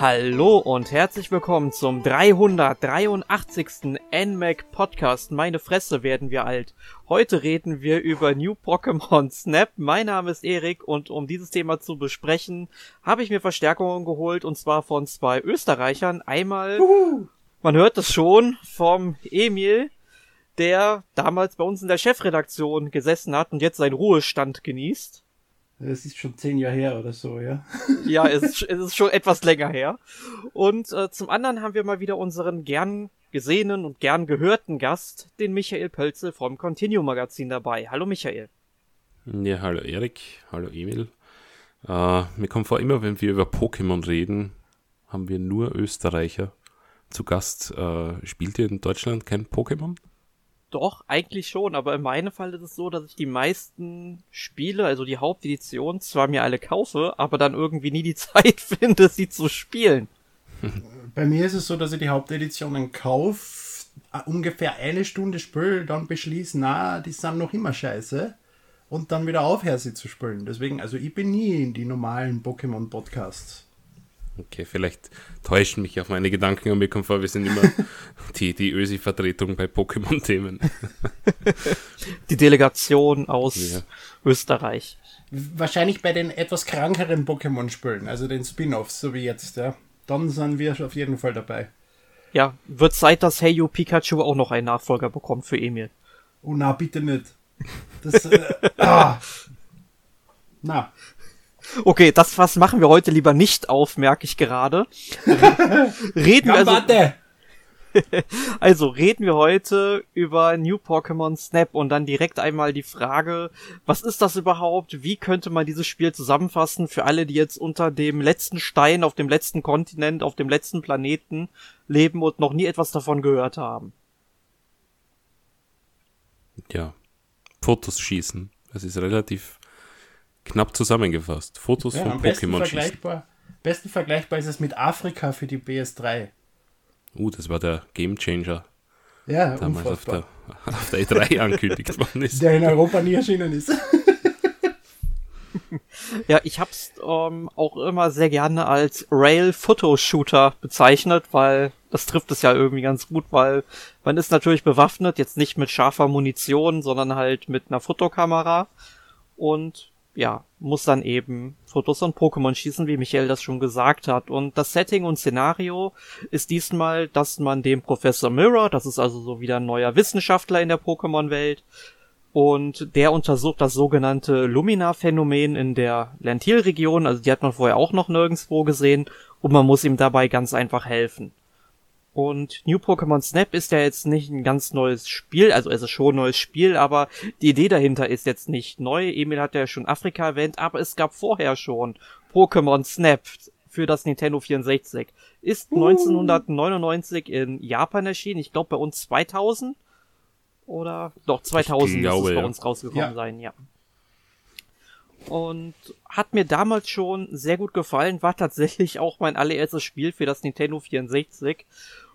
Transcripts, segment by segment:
Hallo und herzlich willkommen zum 383. NMAC Podcast. Meine Fresse werden wir alt. Heute reden wir über New Pokémon Snap. Mein Name ist Erik und um dieses Thema zu besprechen, habe ich mir Verstärkungen geholt und zwar von zwei Österreichern. Einmal, Uhu. man hört es schon, vom Emil, der damals bei uns in der Chefredaktion gesessen hat und jetzt seinen Ruhestand genießt. Das ist schon zehn Jahre her oder so, ja. ja, es ist, es ist schon etwas länger her. Und äh, zum anderen haben wir mal wieder unseren gern gesehenen und gern gehörten Gast, den Michael Pölzel vom Continuum Magazin dabei. Hallo Michael. Ja, hallo Erik, hallo Emil. Äh, mir kommt vor, immer wenn wir über Pokémon reden, haben wir nur Österreicher zu Gast. Äh, spielt ihr in Deutschland kein Pokémon? Doch, eigentlich schon, aber in meinem Fall ist es so, dass ich die meisten Spiele, also die Hauptedition, zwar mir alle kaufe, aber dann irgendwie nie die Zeit finde, sie zu spielen. Bei mir ist es so, dass ich die Haupteditionen kaufe, äh, ungefähr eine Stunde spiele, dann beschließe, na, die sind noch immer scheiße und dann wieder aufhöre, sie zu spielen. Deswegen, also ich bin nie in die normalen Pokémon-Podcasts. Okay, vielleicht täuschen mich auch meine Gedanken und mir kommt vor, wir sind immer die, die Ösi-Vertretung bei Pokémon-Themen. Die Delegation aus ja. Österreich. Wahrscheinlich bei den etwas krankeren Pokémon-Spielen, also den Spin-Offs, so wie jetzt, ja. Dann sind wir auf jeden Fall dabei. Ja, wird Zeit, dass Hey You Pikachu auch noch einen Nachfolger bekommt für Emil. Oh na, bitte nicht. Das, äh, ah. Na. Okay, das was machen wir heute lieber nicht auf, merke ich gerade. reden wir also, also reden wir heute über New Pokémon Snap und dann direkt einmal die Frage, was ist das überhaupt? Wie könnte man dieses Spiel zusammenfassen für alle, die jetzt unter dem letzten Stein auf dem letzten Kontinent, auf dem letzten Planeten leben und noch nie etwas davon gehört haben? Ja, Fotos schießen. Es ist relativ Knapp zusammengefasst. Fotos ja, von Pokémon vergleichbar, besten vergleichbar ist es mit Afrika für die PS3. Uh, das war der Game Changer. Ja, damals auf der, auf der E3 angekündigt worden ist. Der in Europa nie erschienen ist. ja, ich hab's ähm, auch immer sehr gerne als Rail Photo Shooter bezeichnet, weil das trifft es ja irgendwie ganz gut, weil man ist natürlich bewaffnet, jetzt nicht mit scharfer Munition, sondern halt mit einer Fotokamera und ja, muss dann eben Fotos von Pokémon schießen, wie Michael das schon gesagt hat. Und das Setting und Szenario ist diesmal, dass man dem Professor Mirror, das ist also so wieder ein neuer Wissenschaftler in der Pokémon-Welt, und der untersucht das sogenannte Lumina-Phänomen in der Lentil-Region, also die hat man vorher auch noch nirgendswo gesehen, und man muss ihm dabei ganz einfach helfen. Und New Pokémon Snap ist ja jetzt nicht ein ganz neues Spiel, also es ist schon ein neues Spiel, aber die Idee dahinter ist jetzt nicht neu. Emil hat ja schon Afrika erwähnt, aber es gab vorher schon Pokémon Snap für das Nintendo 64. Ist uh. 1999 in Japan erschienen, ich glaube bei uns 2000 oder doch 2000 glaube, ist es bei uns rausgekommen ja. sein, ja und hat mir damals schon sehr gut gefallen, war tatsächlich auch mein allererstes Spiel für das Nintendo 64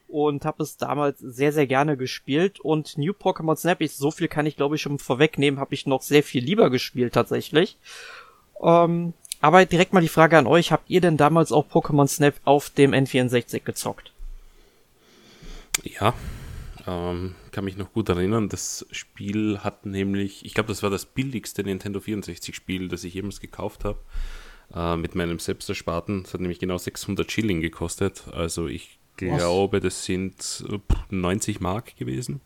und habe es damals sehr, sehr gerne gespielt. Und New Pokémon Snap, ich, so viel kann ich glaube ich schon vorwegnehmen, habe ich noch sehr viel lieber gespielt tatsächlich. Ähm, aber direkt mal die Frage an euch, habt ihr denn damals auch Pokémon Snap auf dem N64 gezockt? Ja, ähm, kann mich noch gut erinnern. Das Spiel hat nämlich, ich glaube, das war das billigste Nintendo 64 Spiel, das ich jemals gekauft habe. Äh, mit meinem selbstersparten. Das hat nämlich genau 600 Schilling gekostet. Also ich glaube, das sind 90 Mark gewesen.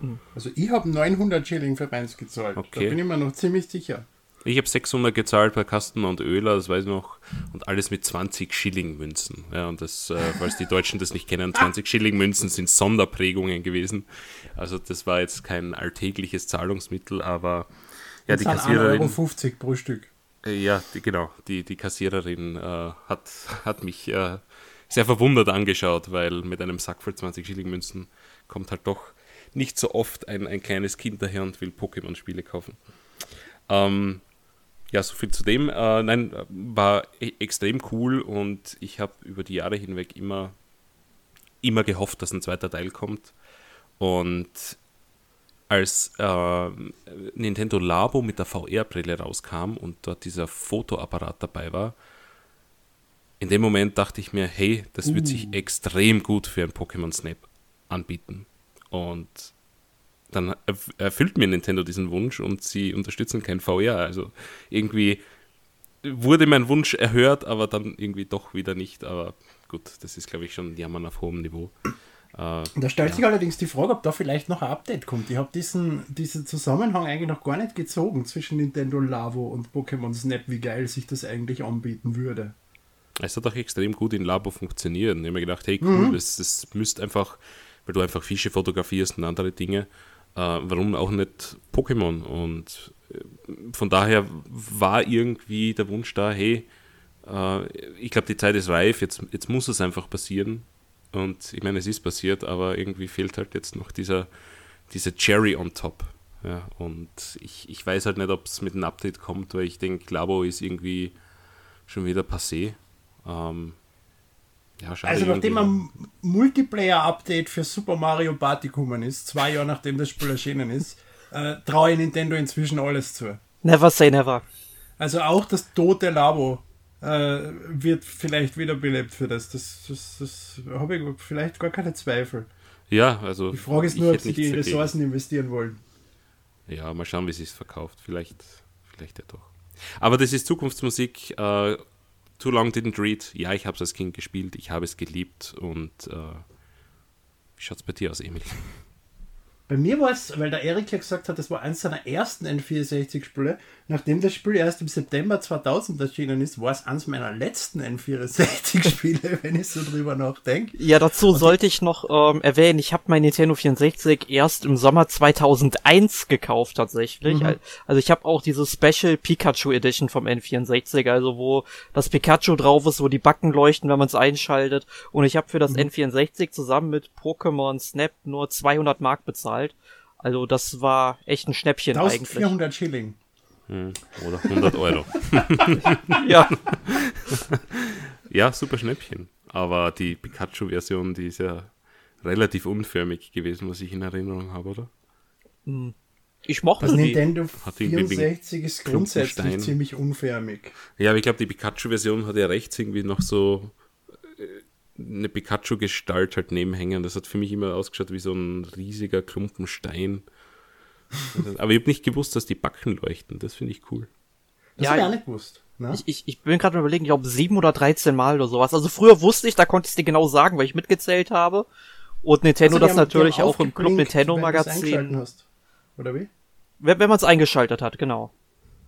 Hm. Also ich habe 900 Schilling für meins gezahlt. Okay. Da bin ich mir noch ziemlich sicher. Ich habe 600 gezahlt bei Kasten und Öler, das weiß ich noch, und alles mit 20 Schilling-Münzen. Ja, und das, äh, falls die Deutschen das nicht kennen, 20 Schilling-Münzen sind Sonderprägungen gewesen. Also das war jetzt kein alltägliches Zahlungsmittel, aber ja, die Kassiererin. 1,50 Euro pro Stück. Äh, ja, die, genau, die, die Kassiererin äh, hat, hat mich äh, sehr verwundert angeschaut, weil mit einem Sack voll 20 Schillingmünzen kommt halt doch nicht so oft ein, ein kleines Kind daher und will Pokémon-Spiele kaufen. Ähm, ja, so viel zu dem. Äh, nein, war e extrem cool und ich habe über die Jahre hinweg immer, immer gehofft, dass ein zweiter Teil kommt. Und als äh, Nintendo Labo mit der VR-Brille rauskam und dort dieser Fotoapparat dabei war, in dem Moment dachte ich mir, hey, das wird Uh. sich extrem gut für ein Pokémon Snap anbieten. Und dann erf- erfüllt mir Nintendo diesen Wunsch und sie unterstützen kein VR. Also irgendwie wurde mein Wunsch erhört, aber dann irgendwie doch wieder nicht. Aber gut, das ist, glaube ich, schon Jammern auf hohem Niveau. Äh, Da stellt Ja. sich allerdings die Frage, ob da vielleicht noch ein Update kommt. Ich habe diesen, diesen Zusammenhang eigentlich noch gar nicht gezogen zwischen Nintendo Lavo und Pokémon Snap, wie geil sich das eigentlich anbieten würde. Es hat auch extrem gut in Labo funktioniert. Ich habe mir gedacht, hey cool, das, das müsste einfach, weil du einfach Fische fotografierst und andere Dinge, warum auch nicht Pokémon? Und äh, von daher war irgendwie der Wunsch da, hey, äh, ich glaube, die Zeit ist reif, jetzt, jetzt muss es einfach passieren. Und ich meine, es ist passiert, aber irgendwie fehlt halt jetzt noch dieser, diese Cherry on top. Ja, und ich, ich weiß halt nicht, ob es mit einem Update kommt, weil ich denke, Labo ist irgendwie schon wieder passé. Ähm, ja, schade Also nachdem ein Multiplayer-Update für Super Mario Party gekommen ist, zwei Jahre nachdem das Spiel erschienen ist, äh, traue ich Nintendo inzwischen alles zu. Never say never. Also auch das tote Labo äh, wird vielleicht wiederbelebt für das. Das, das, das habe ich vielleicht gar keine Zweifel. Ja, also. Die Frage ist nur, ob sie die dagegen. Ressourcen investieren wollen. Ja, mal schauen, wie sie es verkauft. Vielleicht, vielleicht ja doch. Aber das ist Zukunftsmusik. Äh, Too Long Didn't Read. Ja, ich habe es als Kind gespielt. Ich habe es geliebt. Und äh, wie schaut es bei dir aus, Emil? Bei mir war es, weil der Erik ja gesagt hat, das war eins seiner ersten N64-Spiele. Nachdem das Spiel erst im September 2000 erschienen ist, war es eins meiner letzten N64-Spiele, wenn ich so drüber nachdenke. Ja, dazu sollte ich noch ähm, erwähnen, ich habe mein Nintendo 64 erst im Sommer 2001 gekauft tatsächlich. Al- Also ich habe auch diese Special Pikachu Edition vom N64, also wo das Pikachu drauf ist, wo die Backen leuchten, wenn man es einschaltet. Und ich habe für das N64 zusammen mit Pokémon Snap nur 200 Mark bezahlt. Also das war echt ein Schnäppchen eigentlich. 1400 Schilling. Hm, oder 100 Euro. Ja, ja, super Schnäppchen. Aber die Pikachu-Version, die ist ja relativ unförmig gewesen, was ich in Erinnerung habe, oder? ich mochte Das die. Nintendo Hat irgendwie 64 ist grundsätzlich ziemlich unförmig. Ja, aber ich glaube, die Pikachu-Version hat ja rechts irgendwie noch so äh, eine Pikachu-Gestalt halt nebenhängen. Das hat für mich immer ausgeschaut wie so ein riesiger Klumpen Stein. aber ich habe nicht gewusst, dass die Backen leuchten. Das finde ich cool. Das Ja, habe ich auch ich- nicht gewusst. Ne? Ich, ich, ich bin gerade überlegen, ich glaube sieben oder 13 Mal oder sowas. Also früher wusste ich, da konnte ich es dir genau sagen, weil ich mitgezählt habe. Und Nintendo Also, das haben- natürlich auch im Club Nintendo wenn du's eingeschalten Magazin. hast. Oder wie? Wenn, wenn man es eingeschaltet hat, genau.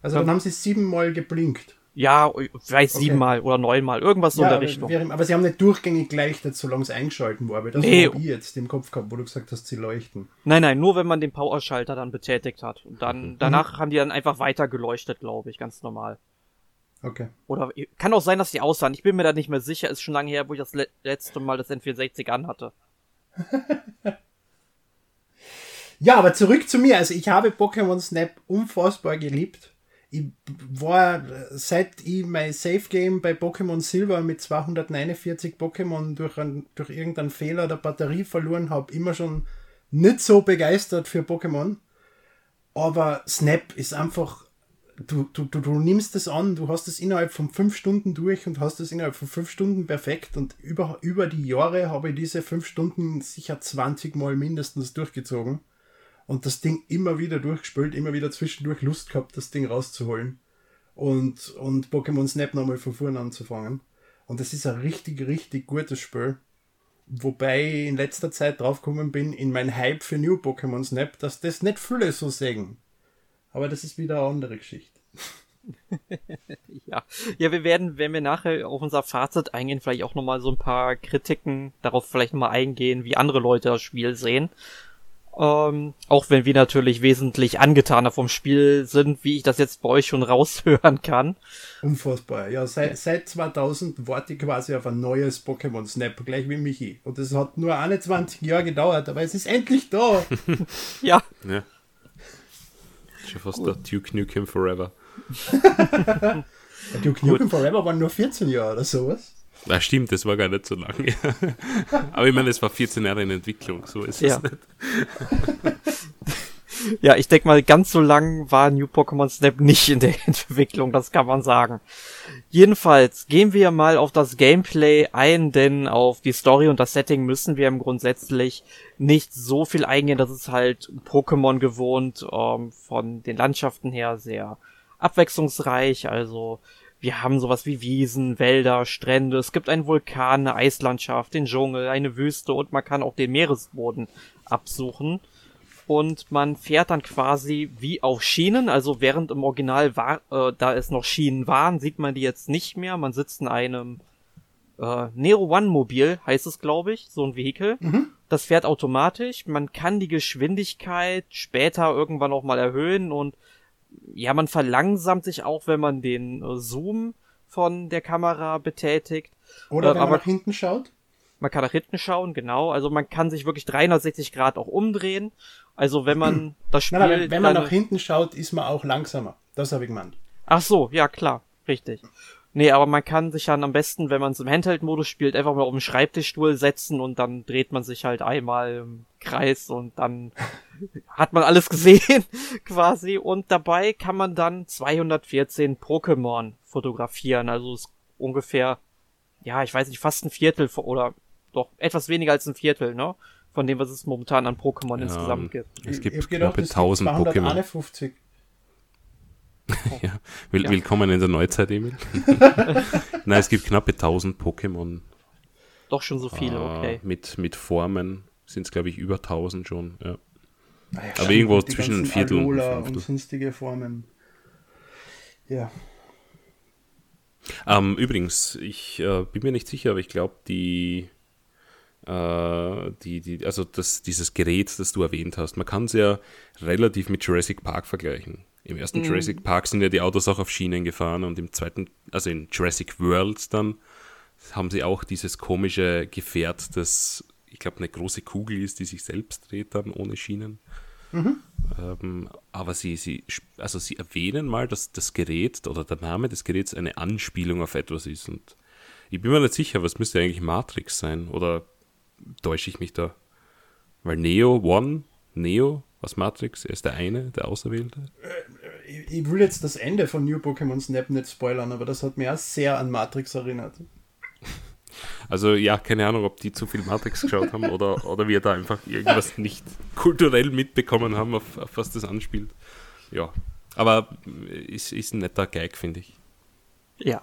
Also dann haben sie siebenmal geblinkt. Ja, vielleicht Okay. siebenmal oder neunmal, irgendwas so in Ja, der aber, Richtung. während- aber sie haben nicht durchgängig geleuchtet, solange es eingeschalten war. Aber das Nee. habe ich jetzt im Kopf gehabt, wo du gesagt hast, sie leuchten. Nein, nein, nur wenn man den Powerschalter dann betätigt hat. Und Mhm. dann, danach haben die dann einfach weiter geleuchtet, glaube ich, ganz normal. Okay. Oder kann auch sein, dass die aussahen. Ich bin mir da nicht mehr sicher. Ist schon lange her, wo ich das le letzte Mal das N64 anhatte. Ja, aber zurück zu mir. Also ich habe Pokémon Snap unfassbar geliebt. Ich war, seit ich mein Safe Game bei Pokémon Silver mit 249 Pokémon durch, ein, durch irgendeinen Fehler der Batterie verloren habe, immer schon nicht so begeistert für Pokémon. Aber Snap ist einfach, du, du, du, du nimmst es an, du hast es innerhalb von fünf Stunden durch und hast es innerhalb von fünf Stunden perfekt und über, über die Jahre habe ich diese fünf Stunden sicher 20 Mal mindestens durchgezogen und das Ding immer wieder durchgespielt, immer wieder zwischendurch Lust gehabt, das Ding rauszuholen und, und Pokémon Snap nochmal von vorne anzufangen. Und das ist ein richtig, richtig gutes Spiel. Wobei ich in letzter Zeit draufgekommen bin, in mein Hype für New Pokémon Snap, dass das nicht viele so sägen. Aber das ist wieder eine andere Geschichte. Ja. Ja, wir werden, wenn wir nachher auf unser Fazit eingehen, vielleicht auch nochmal so ein paar Kritiken darauf vielleicht nochmal eingehen, wie andere Leute das Spiel sehen. Ähm, auch wenn wir natürlich wesentlich angetaner vom Spiel sind, wie ich das jetzt bei euch schon raushören kann. Unfassbar. Ja, seit, seit 2000 warte ich quasi auf ein neues Pokémon Snap, gleich wie Michi. Und es hat nur 21 Jahre gedauert, aber es ist endlich da. Ja, Ja. Schon fast der Duke Nukem Forever. Duke Nukem Forever waren nur 14 Jahre oder sowas. Ah, stimmt, das war gar nicht so lange. Aber ich meine, es war 14 Jahre in Entwicklung, so ist Ja. es nicht. ja, ich denke mal, ganz so lang war New Pokémon Snap nicht in der Entwicklung, das kann man sagen. Jedenfalls gehen wir mal auf das Gameplay ein, denn auf die Story und das Setting müssen wir im grundsätzlich nicht so viel eingehen. Das ist halt Pokémon gewohnt, ähm, von den Landschaften her sehr abwechslungsreich. Also wir haben sowas wie Wiesen, Wälder, Strände. Es gibt einen Vulkan, eine Eislandschaft, den Dschungel, eine Wüste und man kann auch den Meeresboden absuchen und man fährt dann quasi wie auf Schienen, also während im Original war, äh, da es noch Schienen waren, sieht man die jetzt nicht mehr. Man sitzt in einem äh, Nero One Mobil, heißt es glaube ich, so ein Vehikel. Mhm. Das fährt automatisch. Man kann die Geschwindigkeit später irgendwann auch mal erhöhen und ja, man verlangsamt sich auch, wenn man den äh, Zoom von der Kamera betätigt. Oder äh, wenn man nach hinten schaut? Man kann nach hinten schauen, genau. Also man kann sich wirklich 360 Grad auch umdrehen. Also wenn man das Spiel... Nein, nein, wenn man nach hinten schaut, ist man auch langsamer. Das habe ich gemeint. Ach so, ja klar, richtig. Nee, aber man kann sich dann am besten, wenn man es im Handheld-Modus spielt, einfach mal auf den Schreibtischstuhl setzen und dann dreht man sich halt einmal im Kreis und dann hat man alles gesehen, quasi. Und dabei kann man dann 214 Pokémon fotografieren. Also ist ungefähr, ja, ich weiß nicht, fast ein Viertel oder doch etwas weniger als ein Viertel, ne? Von dem, was es momentan an Pokémon ja, insgesamt gibt. Es gibt knappe 1000 Pokémon. ja, Will, ja. Willkommen in der Neuzeit, Emil. Nein, es gibt knappe 1000 Pokémon. Doch schon so viele, äh, okay. Mit, mit Formen sind es, glaube ich, über 1000 schon. Ja. Ah ja, Aber irgendwo zwischen ein Viertel Alola und, und sonstige Formen. Ja. Ähm, übrigens, ich äh, bin mir nicht sicher, aber ich glaube, die äh, die, die, also das, dieses Gerät, das du erwähnt hast, man kann es ja relativ mit Jurassic Park vergleichen. Im ersten mhm. Jurassic Park sind ja die Autos auch auf Schienen gefahren und im zweiten, also in Jurassic World dann, haben sie auch dieses komische Gefährt, das, ich glaube, eine große Kugel ist, die sich selbst dreht dann ohne Schienen. Mhm. Ähm, aber sie, sie, also sie erwähnen mal, dass das Gerät oder der Name des Geräts eine Anspielung auf etwas ist. Und ich bin mir nicht sicher, was müsste eigentlich Matrix sein? Oder täusche ich mich da? Weil Neo One, Neo was Matrix, er ist der eine, der Auserwählte. Äh, ich will jetzt das Ende von New Pokémon Snap nicht spoilern, aber das hat mir auch sehr an Matrix erinnert. Also ja, keine Ahnung, ob die zu viel Matrix geschaut haben oder, oder wir da einfach irgendwas nicht kulturell mitbekommen haben, auf, auf was das anspielt. Ja, aber ist, ist ein netter Gag, finde ich. Ja.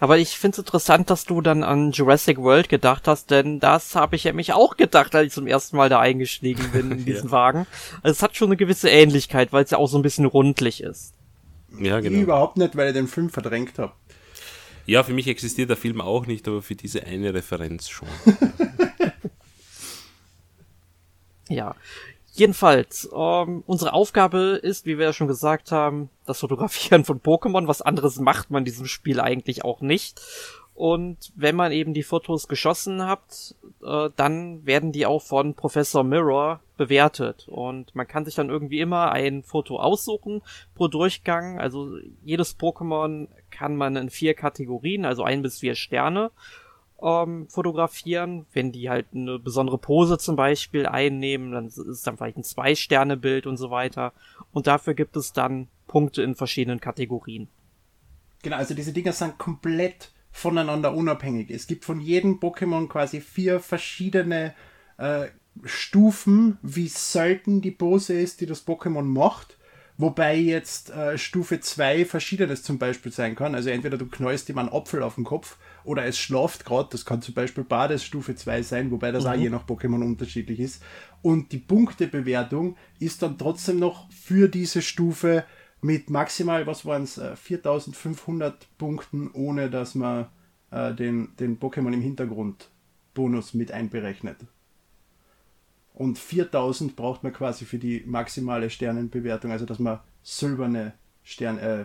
Aber ich finde es interessant, dass du dann an Jurassic World gedacht hast, denn das habe ich ja mich auch gedacht, als ich zum ersten Mal da eingestiegen bin in diesen ja. Wagen. Also es hat schon eine gewisse Ähnlichkeit, weil es ja auch so ein bisschen rundlich ist. Ja, genau. Ich überhaupt nicht, weil ich den Film verdrängt habe. Ja, für mich existiert der Film auch nicht, aber für diese eine Referenz schon. ja. Jedenfalls, ähm, unsere Aufgabe ist, wie wir ja schon gesagt haben, das Fotografieren von Pokémon. Was anderes macht man in diesem Spiel eigentlich auch nicht. Und wenn man eben die Fotos geschossen hat, äh, dann werden die auch von Professor Mirror bewertet. Und man kann sich dann irgendwie immer ein Foto aussuchen pro Durchgang. Also jedes Pokémon kann man in vier Kategorien, also ein bis vier Sterne, ähm, fotografieren. Wenn die halt eine besondere Pose zum Beispiel einnehmen, dann ist dann vielleicht ein Zwei-Sterne-Bild und so weiter. Und dafür gibt es dann Punkte in verschiedenen Kategorien. Genau, also diese Dinger sind komplett voneinander unabhängig. Es gibt von jedem Pokémon quasi vier verschiedene äh, Stufen, wie selten die Pose ist, die das Pokémon macht. Wobei jetzt äh, Stufe 2 verschiedenes zum Beispiel sein kann. Also entweder du knallst ihm einen Apfel auf den Kopf oder es schlaft gerade. Das kann zum Beispiel Bades Stufe 2 sein, wobei das mhm. auch je nach Pokémon unterschiedlich ist. Und die Punktebewertung ist dann trotzdem noch für diese Stufe mit maximal, was waren es, 4500 Punkten, ohne dass man äh, den, den Pokémon im Hintergrund Bonus mit einberechnet. Und 4000 braucht man quasi für die maximale Sternenbewertung, also dass man silberne Sterne, äh,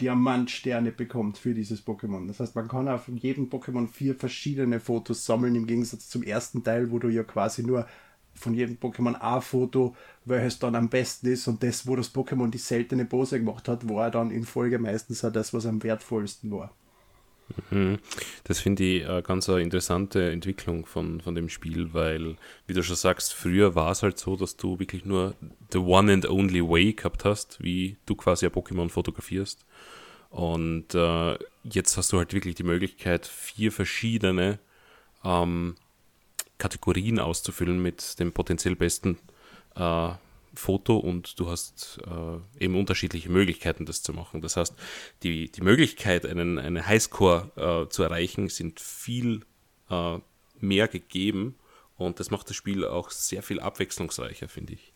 Diamantsterne bekommt für dieses Pokémon. Das heißt, man kann auf jedem Pokémon vier verschiedene Fotos sammeln, im Gegensatz zum ersten Teil, wo du ja quasi nur von jedem Pokémon ein Foto, welches dann am besten ist und das, wo das Pokémon die seltene Pose gemacht hat, war dann in Folge meistens auch das, was am wertvollsten war. Mhm. Das finde ich eine ganz interessante Entwicklung von, von dem Spiel, weil, wie du schon sagst, früher war es halt so, dass du wirklich nur the one and only way gehabt hast, wie du quasi ein Pokémon fotografierst. Und äh, jetzt hast du halt wirklich die Möglichkeit, vier verschiedene ähm, Kategorien auszufüllen mit dem potenziell besten äh, Foto und du hast äh, eben unterschiedliche Möglichkeiten, das zu machen. Das heißt, die, die Möglichkeit, einen, einen Highscore äh, zu erreichen, sind viel äh, mehr gegeben und das macht das Spiel auch sehr viel abwechslungsreicher, finde ich.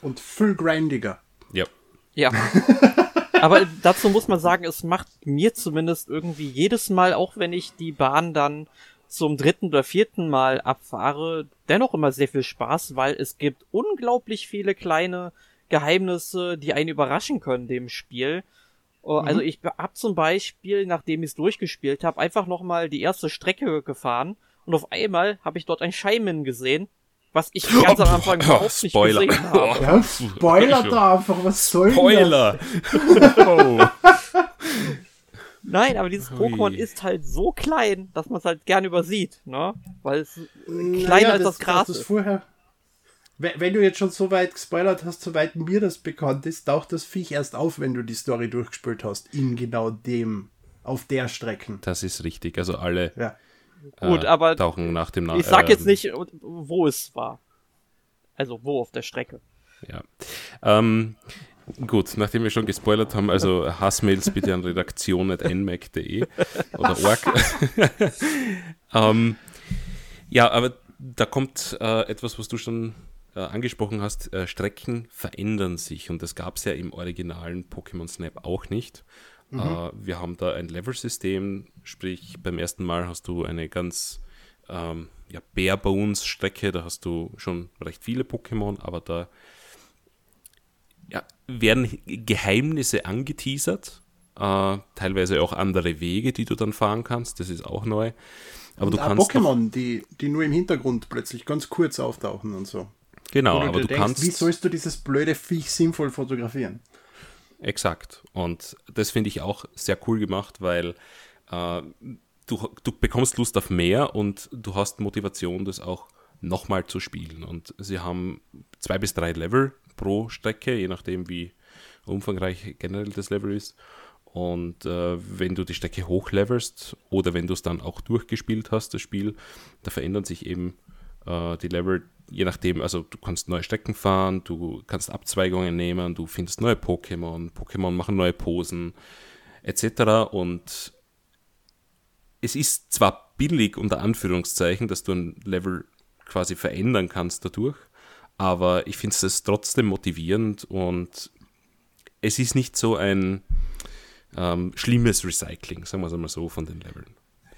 Und viel grindiger. Ja. Ja. Aber dazu muss man sagen, es macht mir zumindest irgendwie jedes Mal, auch wenn ich die Bahn dann zum dritten oder vierten Mal abfahre, dennoch immer sehr viel Spaß, weil es gibt unglaublich viele kleine Geheimnisse, die einen überraschen können, dem Spiel. Oh, also ich hab zum Beispiel, nachdem ich es durchgespielt habe, einfach nochmal die erste Strecke gefahren und auf einmal habe ich dort ein Scheimen gesehen, was ich ganz am Anfang überhaupt nicht Spoiler. gesehen habe. Ja, Spoiler da einfach, was soll Spoiler! oh. Nein, aber dieses. Pokémon ist halt so klein, dass man es halt gern übersieht, ne? Weil es das? kleiner Naja, als das Gras das ist. vorher. Wenn du jetzt schon so weit gespoilert hast, soweit mir das bekannt ist, taucht das Viech erst auf, wenn du die Story durchgespielt hast. In genau dem, auf der Strecken. Das ist richtig. Also alle Ja. Gut, äh, aber tauchen nach dem Nach Ich sag jetzt ähm, nicht, wo es war. Also wo auf der Strecke. Ja. Ähm, gut, nachdem wir schon gespoilert haben, also Hassmails bitte an redaktion.nmac.de oder org. ähm, ja, aber da kommt äh, etwas, was du schon äh, angesprochen hast. Äh, Strecken verändern sich und das gab es ja im originalen Pokémon Snap auch nicht. Äh, wir haben da ein Level-System, sprich beim ersten Mal hast du eine ganz ähm, ja, Bare Bones Strecke, da hast du schon recht viele Pokémon, aber da ja, werden Geheimnisse angeteasert, äh, teilweise auch andere Wege, die du dann fahren kannst, das ist auch neu. Aber Und du kannst Pokémon, die, die nur im Hintergrund plötzlich ganz kurz auftauchen und so. genau, du aber du denkst, kannst wie sollst du dieses blöde Viech sinnvoll fotografieren? Exakt. Und das finde ich auch sehr cool gemacht, weil äh, du, du bekommst Lust auf mehr und du hast Motivation, das auch nochmal zu spielen. Und sie haben zwei bis drei Level pro Strecke, je nachdem, wie umfangreich generell das Level ist. Und äh, wenn du die Strecke hochlevelst oder wenn du es dann auch durchgespielt hast, das Spiel, da verändern sich eben äh, die Level, je nachdem, also du kannst neue Strecken fahren, du kannst Abzweigungen nehmen, du findest neue Pokémon, Pokémon machen neue Posen, etc. Und es ist zwar billig unter Anführungszeichen, dass du ein Level quasi verändern kannst dadurch, aber ich finde es trotzdem motivierend und es ist nicht so ein ähm, schlimmes Recycling, sagen wir es einmal so, von den Leveln.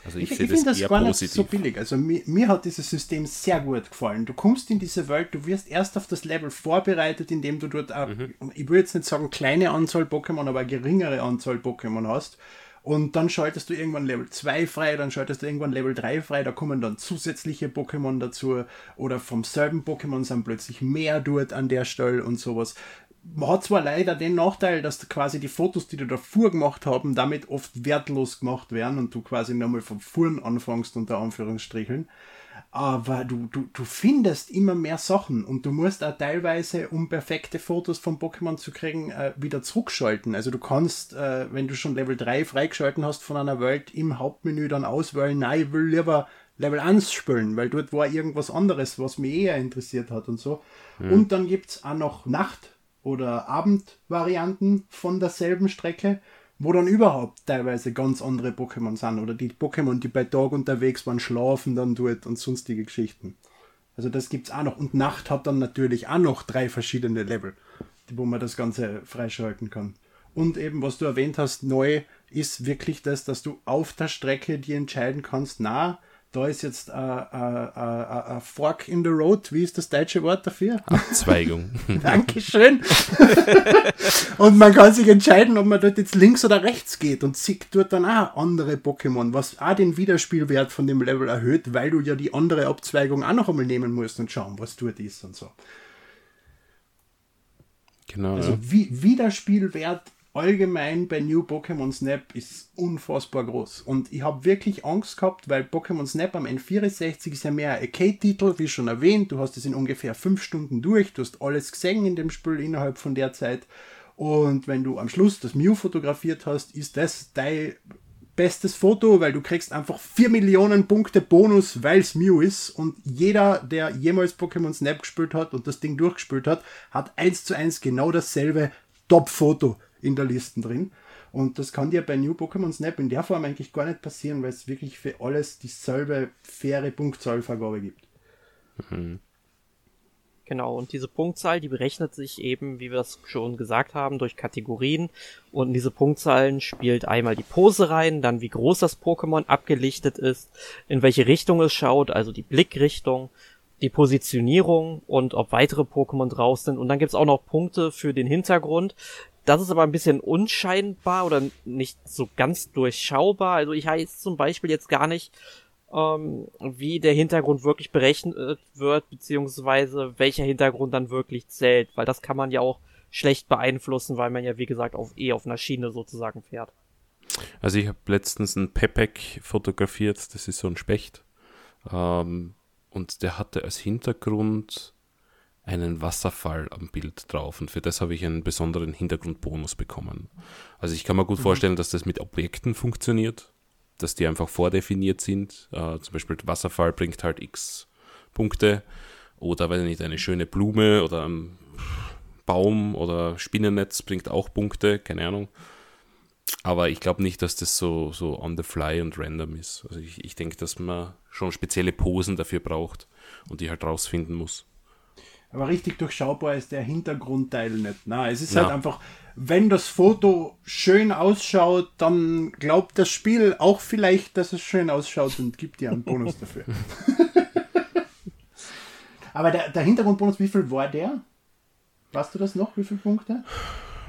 Also ich, Ich, sehe ich finde das das gar positiv. nicht so billig. Also mir, mir hat dieses System sehr gut gefallen. Du kommst in diese Welt, du wirst erst auf das Level vorbereitet, indem du dort, auch, Mhm. ich will jetzt nicht sagen kleine Anzahl Pokémon, aber eine geringere Anzahl Pokémon hast. Und dann schaltest du irgendwann Level 2 frei, dann schaltest du irgendwann Level 3 frei, da kommen dann zusätzliche Pokémon dazu oder vom selben Pokémon sind plötzlich mehr dort an der Stelle und sowas. Man hat zwar leider den Nachteil, dass quasi die Fotos, die du davor gemacht haben, damit oft wertlos gemacht werden und du quasi nochmal von vorn anfängst, unter Anführungsstrichen. Aber du, du, du findest immer mehr Sachen und du musst auch teilweise, um perfekte Fotos von Pokémon zu kriegen, äh, wieder zurückschalten. Also du kannst, äh, wenn du schon Level 3 freigeschalten hast von einer Welt, im Hauptmenü dann auswählen, nein, ich will lieber Level 1 spielen, weil dort war irgendwas anderes, was mich eher interessiert hat und so. Und dann gibt es auch noch Nacht- oder Abendvarianten von derselben Strecke, wo dann überhaupt teilweise ganz andere Pokémon sind. Oder die Pokémon, die bei Tag unterwegs waren, schlafen dann dort und sonstige Geschichten. Also das gibt's auch noch. Und Nacht hat dann natürlich auch noch drei verschiedene Level, wo man das Ganze freischalten kann. Und eben, was du erwähnt hast, neu ist wirklich das, dass du auf der Strecke dir entscheiden kannst, na, da ist jetzt ein Fork in the Road, wie ist das deutsche Wort dafür? Abzweigung. Dankeschön. und man kann sich entscheiden, ob man dort jetzt links oder rechts geht und sieht dort dann auch andere Pokémon, was auch den Wiederspielwert von dem Level erhöht, weil du ja die andere Abzweigung auch noch einmal nehmen musst und schauen, was dort ist und so. genau. Also ja. wie Wiederspielwert allgemein bei New Pokémon Snap ist unfassbar groß. Und ich habe wirklich Angst gehabt, weil Pokémon Snap am N64 ist ja mehr ein Arcade-Titel, wie schon erwähnt. Du hast es in ungefähr fünf Stunden durch. Du hast alles gesehen in dem Spiel innerhalb von der Zeit. Und wenn du am Schluss das Mew fotografiert hast, ist das dein bestes Foto, weil du kriegst einfach 4 Millionen Punkte Bonus, weil es Mew ist. Und jeder, der jemals Pokémon Snap gespielt hat und das Ding durchgespielt hat, hat eins zu eins genau dasselbe Top-Foto in der Liste drin. Und das kann dir bei New Pokémon Snap in der Form eigentlich gar nicht passieren, weil es wirklich für alles dieselbe faire Punktzahlvergabe gibt. Mhm. Genau, und diese Punktzahl, die berechnet sich eben, wie wir das schon gesagt haben, durch Kategorien. Und in diese Punktzahlen spielt einmal die Pose rein, dann wie groß das Pokémon abgelichtet ist, in welche Richtung es schaut, also die Blickrichtung, die Positionierung und ob weitere Pokémon drauf sind. Und dann gibt's auch noch Punkte für den Hintergrund. Das ist aber ein bisschen unscheinbar oder nicht so ganz durchschaubar. Also ich weiß zum Beispiel jetzt gar nicht, ähm, wie der Hintergrund wirklich berechnet wird, beziehungsweise welcher Hintergrund dann wirklich zählt, weil das kann man ja auch schlecht beeinflussen, weil man ja wie gesagt auf eh auf einer Schiene sozusagen fährt. Also ich habe letztens einen Pepek fotografiert, das ist so ein Specht. Ähm, und der hatte als Hintergrund einen Wasserfall am Bild drauf und für das habe ich einen besonderen Hintergrundbonus bekommen. Also ich kann mir gut mhm. vorstellen, dass das mit Objekten funktioniert, dass die einfach vordefiniert sind. Äh, zum Beispiel Wasserfall bringt halt x Punkte oder weil nicht eine schöne Blume oder ein Baum oder Spinnennetz bringt auch Punkte, keine Ahnung. Aber ich glaube nicht, dass das so, so on the fly und random ist. Also ich, ich denke, dass man schon spezielle Posen dafür braucht und die halt rausfinden muss. Aber richtig durchschaubar ist der Hintergrundteil nicht. Na, es ist ja. halt einfach, wenn das Foto schön ausschaut, dann glaubt das Spiel auch vielleicht, dass es schön ausschaut und gibt dir einen Bonus dafür. Aber der, der Hintergrundbonus, wie viel war der? Weißt du das noch? Wie viele Punkte?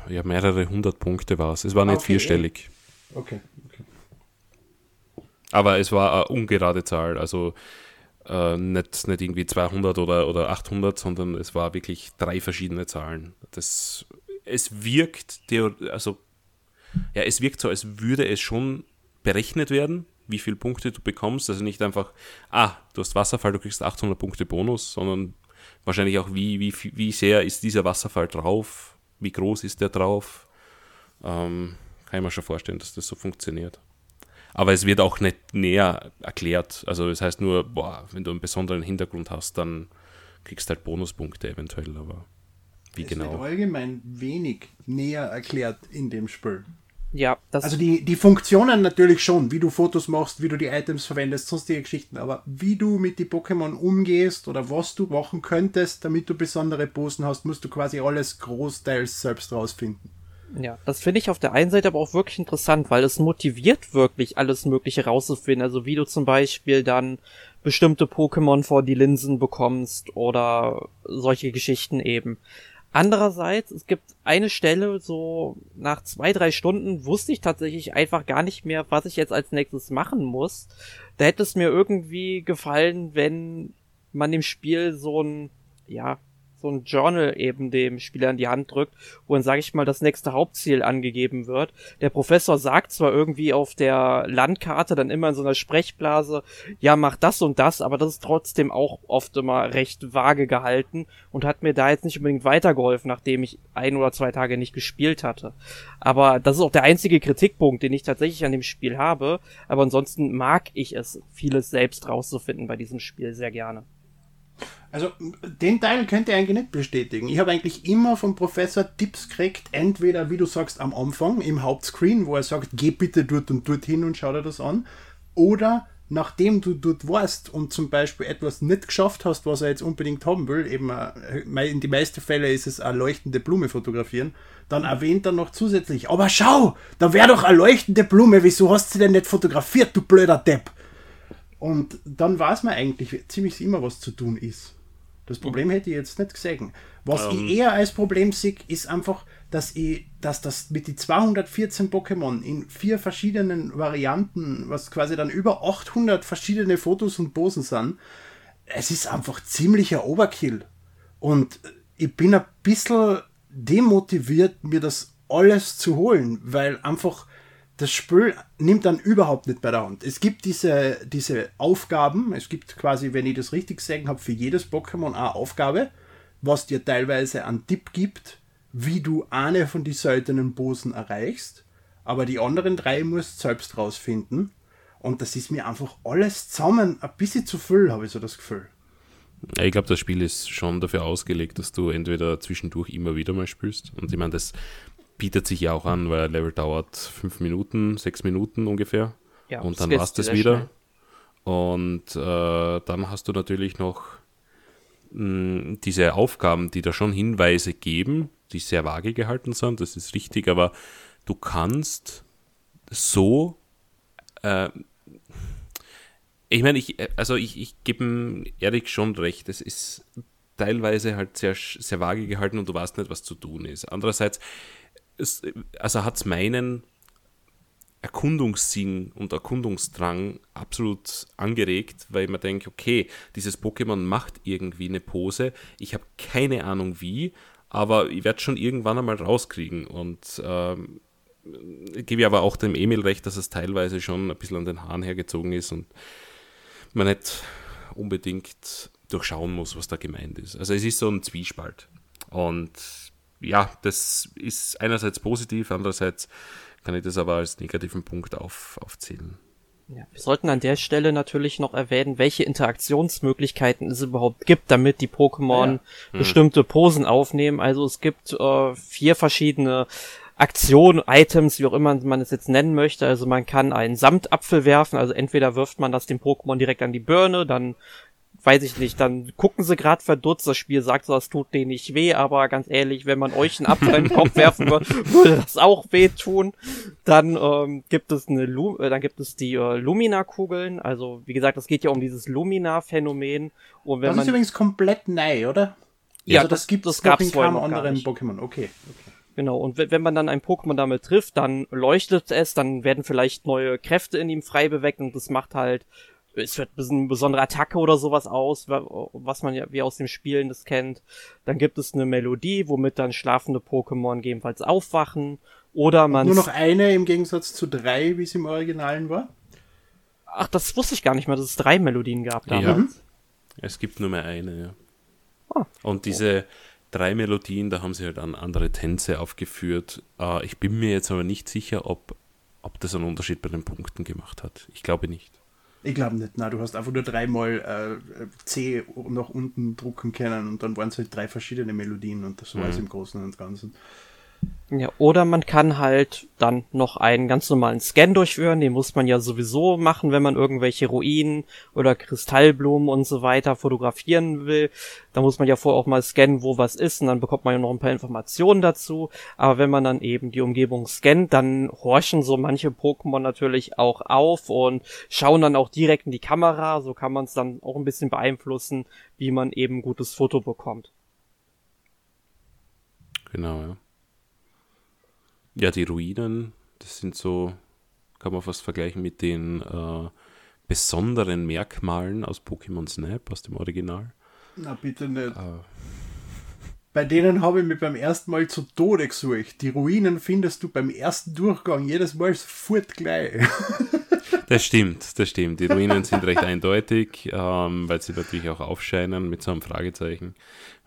Ja, mehrere hundert Punkte war es. Es war nicht okay, vierstellig. Okay, okay. Aber es war eine ungerade Zahl. Also äh, nicht, nicht irgendwie 200 oder, oder 800, sondern es war wirklich drei verschiedene Zahlen. Das, es wirkt, also, ja, es wirkt so, als würde es schon berechnet werden, wie viele Punkte du bekommst. Also nicht einfach, ah, du hast Wasserfall, du kriegst 800 Punkte Bonus, sondern wahrscheinlich auch, wie, wie, wie sehr ist dieser Wasserfall drauf, wie groß ist der drauf. Ähm, kann ich mir schon vorstellen, dass das so funktioniert. Aber es wird auch nicht näher erklärt. Also das heißt nur, boah, wenn du einen besonderen Hintergrund hast, dann kriegst du halt Bonuspunkte eventuell, aber wie es genau? Wird allgemein wenig näher erklärt in dem Spiel. Ja, das also die, die Funktionen natürlich schon, wie du Fotos machst, wie du die Items verwendest, sonstige Geschichten, aber wie du mit die Pokémon umgehst oder was du machen könntest, damit du besondere Posen hast, musst du quasi alles großteils selbst rausfinden. Ja, das finde ich auf der einen Seite aber auch wirklich interessant, weil es motiviert wirklich alles Mögliche rauszufinden. Also wie du zum Beispiel dann bestimmte Pokémon vor die Linsen bekommst oder solche Geschichten eben. Andererseits, es gibt eine Stelle, so nach zwei, drei Stunden wusste ich tatsächlich einfach gar nicht mehr, was ich jetzt als nächstes machen muss. Da hätte es mir irgendwie gefallen, wenn man dem Spiel so ein, ja, so ein Journal eben dem Spieler in die Hand drückt, wo dann, sage ich mal, das nächste Hauptziel angegeben wird. Der Professor sagt zwar irgendwie auf der Landkarte dann immer in so einer Sprechblase, ja, mach das und das, aber das ist trotzdem auch oft immer recht vage gehalten und hat mir da jetzt nicht unbedingt weitergeholfen, nachdem ich ein oder zwei Tage nicht gespielt hatte. Aber das ist auch der einzige Kritikpunkt, den ich tatsächlich an dem Spiel habe. Aber ansonsten mag ich es, vieles selbst rauszufinden bei diesem Spiel sehr gerne. Also den Teil könnt ihr eigentlich nicht bestätigen. Ich habe eigentlich immer vom Professor Tipps gekriegt, entweder wie du sagst am Anfang im Hauptscreen, wo er sagt, geh bitte dort und dort hin und schau dir das an, oder nachdem du dort warst und zum Beispiel etwas nicht geschafft hast, was er jetzt unbedingt haben will, eben äh, in die meisten Fälle ist es eine leuchtende Blume fotografieren, dann erwähnt er noch zusätzlich, aber schau, da wäre doch eine leuchtende Blume, wieso hast du sie denn nicht fotografiert, du blöder Depp? Und dann weiß man eigentlich ziemlich immer, was zu tun ist. Das Problem hätte ich jetzt nicht gesehen. Was um. ich ähm. eher als Problem sehe, ist einfach, dass ich, dass das mit die 214 Pokémon in vier verschiedenen Varianten, was quasi dann über 800 verschiedene Fotos und Posen sind, es ist einfach ziemlicher Overkill. Und ich bin ein bisschen demotiviert, mir das alles zu holen, weil einfach das Spiel nimmt dann überhaupt nicht bei der Hand. Es gibt diese, diese Aufgaben, es gibt quasi, wenn ich das richtig gesehen habe, für jedes Pokémon eine Aufgabe, was dir teilweise einen Tipp gibt, wie du eine von die seltenen Posen erreichst, aber die anderen drei musst selbst rausfinden. Und das ist mir einfach alles zusammen ein bisschen zu viel, habe ich so das Gefühl. Ich glaube, das Spiel ist schon dafür ausgelegt, dass du entweder zwischendurch immer wieder mal spielst. Und ich meine, das bietet sich ja auch an, weil ein Level dauert fünf Minuten, sechs Minuten ungefähr. Ja, und dann war es das wieder. Schnell. Und äh, dann hast du natürlich noch mh, hm, diese Aufgaben, die da schon Hinweise geben, die sehr vage gehalten sind, das ist richtig, aber du kannst so äh, ich meine, ich, also ich, ich gebe Erik schon recht, es ist teilweise halt sehr, sehr vage gehalten und du weißt nicht, was zu tun ist. Andererseits, es, also hat es meinen Erkundungssinn und Erkundungsdrang absolut angeregt, weil ich mir denke, okay, dieses Pokémon macht irgendwie eine Pose, ich habe keine Ahnung wie, aber ich werde schon irgendwann einmal rauskriegen und ähm, gebe aber auch dem Emil recht, dass es teilweise schon ein bisschen an den Haaren hergezogen ist und man nicht unbedingt durchschauen muss, was da gemeint ist. Also es ist so ein Zwiespalt. Und ja, das ist einerseits positiv, andererseits kann ich das aber als negativen Punkt auf, aufzählen. Ja, wir sollten an der Stelle natürlich noch erwähnen, welche Interaktionsmöglichkeiten es überhaupt gibt, damit die Pokémon ja. Hm. bestimmte Posen aufnehmen. Also es gibt äh, vier verschiedene Aktion, Items, wie auch immer man es jetzt nennen möchte. Also man kann einen Samtapfel werfen, also entweder wirft man das dem Pokémon direkt an die Birne, dann weiß ich nicht, dann gucken sie gerade verdutzt, das Spiel sagt so, das tut denen nicht weh, aber ganz ehrlich, wenn man euch einen Apfel in den Kopf werfen würde, würde das auch weh tun. Dann ähm, gibt es eine Lu äh, dann gibt es die äh, Lumina-Kugeln, also wie gesagt, es geht ja um dieses Lumina-Phänomen. Und wenn das ist übrigens komplett neu, oder? Ja, also das, das gibt es gab's in keinem anderen Pokémon, okay. okay. Genau, und wenn man dann ein Pokémon damit trifft, dann leuchtet es, dann werden vielleicht neue Kräfte in ihm frei beweckt und das macht halt, es wird eine besondere Attacke oder sowas aus, was man ja wie aus dem Spielen das kennt. Dann gibt es eine Melodie, womit dann schlafende Pokémon gegebenenfalls aufwachen. Oder man. Nur noch eine im Gegensatz zu drei, wie es im Originalen war? Ach, das wusste ich gar nicht mehr, dass es drei Melodien gab damals. Ja. Mhm. Es gibt nur mehr eine, ja. Oh. Und diese, drei Melodien, da haben sie halt an andere Tänze aufgeführt. Uh, ich bin mir jetzt aber nicht sicher, ob, ob das einen Unterschied bei den Punkten gemacht hat. Ich glaube nicht. Ich glaube nicht. Na, du hast einfach nur dreimal äh, C nach unten drucken können und dann waren es halt drei verschiedene Melodien und das war es mhm. im Großen und Ganzen. Ja, oder man kann halt dann noch einen ganz normalen Scan durchführen, den muss man ja sowieso machen, wenn man irgendwelche Ruinen oder Kristallblumen und so weiter fotografieren will. Da muss man ja vorher auch mal scannen, wo was ist und dann bekommt man ja noch ein paar Informationen dazu. Aber wenn man dann eben die Umgebung scannt, dann horchen so manche Pokémon natürlich auch auf und schauen dann auch direkt in die Kamera. So kann man es dann auch ein bisschen beeinflussen, wie man eben ein gutes Foto bekommt. Genau, ja. Ja, die Ruinen, das sind so, kann man fast vergleichen mit den äh, besonderen Merkmalen aus Pokémon Snap, aus dem Original. Na, bitte nicht. Äh. Bei denen habe ich mich beim ersten Mal zu Tode gesucht. Die Ruinen findest du beim ersten Durchgang jedes Mal sofort gleich. Das stimmt, das stimmt. Die Ruinen sind recht eindeutig, ähm, weil sie natürlich auch aufscheinen mit so einem Fragezeichen,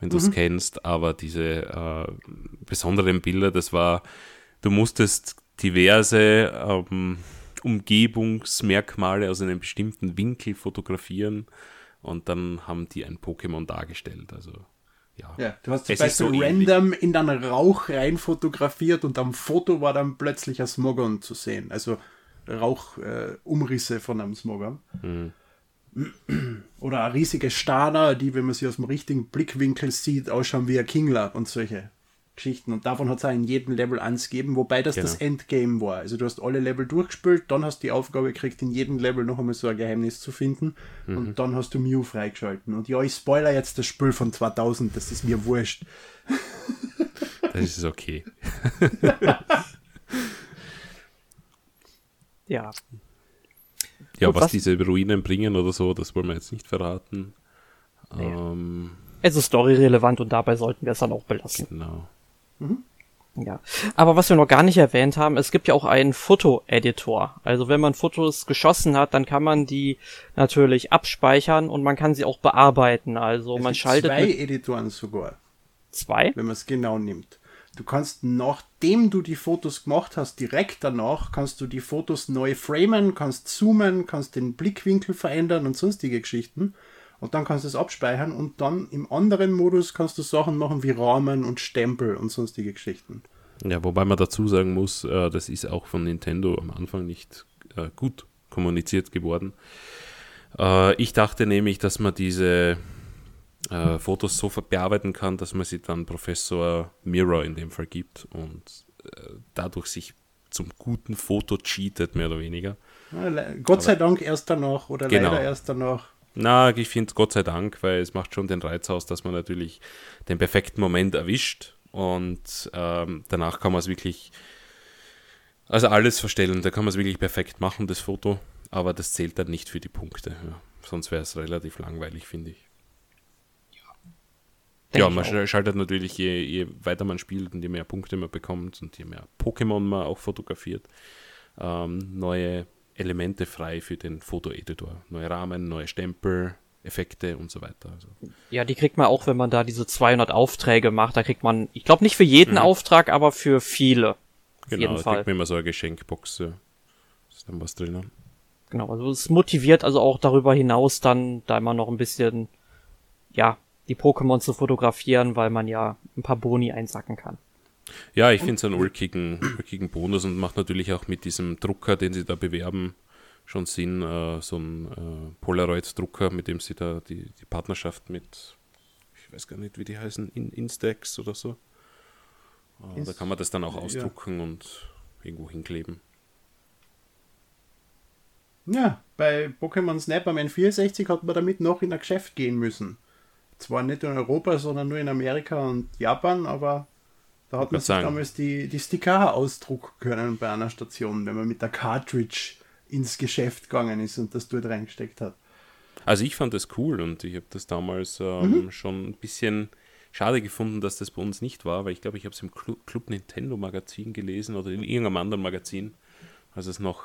wenn du es mhm. kennst. Aber diese äh, besonderen Bilder, das war Du musstest diverse ähm, Umgebungsmerkmale aus einem bestimmten Winkel fotografieren und dann haben die ein Pokémon dargestellt. Also ja. ja du hast zum Beispiel so random ähnlich. in deinen Rauch rein fotografiert und am Foto war dann plötzlich ein Smogon zu sehen. Also Rauchumrisse äh, von einem Smogon. Hm. Oder eine riesige Starner, die, wenn man sie aus dem richtigen Blickwinkel sieht, ausschauen wie ein Kingler und solche Geschichten. Und davon hat es auch in jedem Level eins gegeben, wobei das genau. das Endgame war. Also du hast alle Level durchgespielt, dann hast du die Aufgabe gekriegt, in jedem Level noch einmal so ein Geheimnis zu finden mhm. und dann hast du Mew freigeschalten. Und ja, ich spoiler jetzt das Spiel von 2000, das ist mir wurscht. Das ist okay. ja. Ja, was, was, diese Ruinen bringen oder so, das wollen wir jetzt nicht verraten. Ja. Ähm, es ist storyrelevant und dabei sollten wir es dann auch belassen. Genau. Mhm. Ja. Aber was wir noch gar nicht erwähnt haben, es gibt ja auch einen Foto-Editor. Also wenn man Fotos geschossen hat, dann kann man die natürlich abspeichern und man kann sie auch bearbeiten. Also es man schaltet. Zwei Editoren sogar. Zwei? Wenn man es genau nimmt. Du kannst, nachdem du die Fotos gemacht hast, direkt danach, kannst du die Fotos neu framen, kannst zoomen, kannst den Blickwinkel verändern und sonstige Geschichten. Und dann kannst du es abspeichern und dann im anderen Modus kannst du Sachen machen wie Rahmen und Stempel und sonstige Geschichten. Ja, wobei man dazu sagen muss, äh, das ist auch von Nintendo am Anfang nicht äh, gut kommuniziert geworden. Äh, ich dachte nämlich, dass man diese Fotos so bearbeiten kann, dass man sie dann Professor Mirror in dem Fall gibt und dadurch sich zum guten Foto cheatet, mehr oder weniger. Gott sei Dank erst danach oder genau. leider erst danach. Na, ich finde Gott sei Dank, weil es macht schon den Reiz aus, dass man natürlich den perfekten Moment erwischt und ähm, danach kann man es wirklich, also alles verstellen, da kann man es wirklich perfekt machen, das Foto, aber das zählt dann nicht für die Punkte. Ja. Sonst wäre es relativ langweilig, finde ich. Ja, man schaltet natürlich, je, je, weiter man spielt und je mehr Punkte man bekommt und je mehr Pokémon man auch fotografiert, ähm, neue Elemente frei für den Fotoeditor. Neue Rahmen, neue Stempel, Effekte und so weiter. Also. Ja, die kriegt man auch, wenn man da diese 200 Aufträge macht. Da kriegt man, ich glaube nicht für jeden mhm. Auftrag, aber für viele. Genau, da kriegt man immer so eine Geschenkbox. Ja. Ist dann was drinnen. Genau, also es motiviert also auch darüber hinaus dann da immer noch ein bisschen, ja, die Pokémon zu fotografieren, weil man ja ein paar Boni einsacken kann. Ja, ich finde es einen ulkigen, ulkigen Bonus und macht natürlich auch mit diesem Drucker, den sie da bewerben, schon Sinn. Äh, so ein äh, Polaroid-Drucker, mit dem sie da die, die Partnerschaft mit, ich weiß gar nicht, wie die heißen, In Instax oder so. Äh, da kann man das dann auch ausdrucken ja. und irgendwo hinkleben. Ja, bei Pokémon Snap am N64 hat man damit noch in ein Geschäft gehen müssen zwar nicht in Europa, sondern nur in Amerika und Japan, aber da hat man sich sagen. damals die, die Sticker ausdrucken können bei einer Station, wenn man mit der Cartridge ins Geschäft gegangen ist und das dort reingesteckt hat. Also ich fand das cool und ich habe das damals ähm, mhm. schon ein bisschen schade gefunden, dass das bei uns nicht war, weil ich glaube, ich habe es im Club, Club Nintendo Magazin gelesen oder in irgendeinem anderen Magazin, als es noch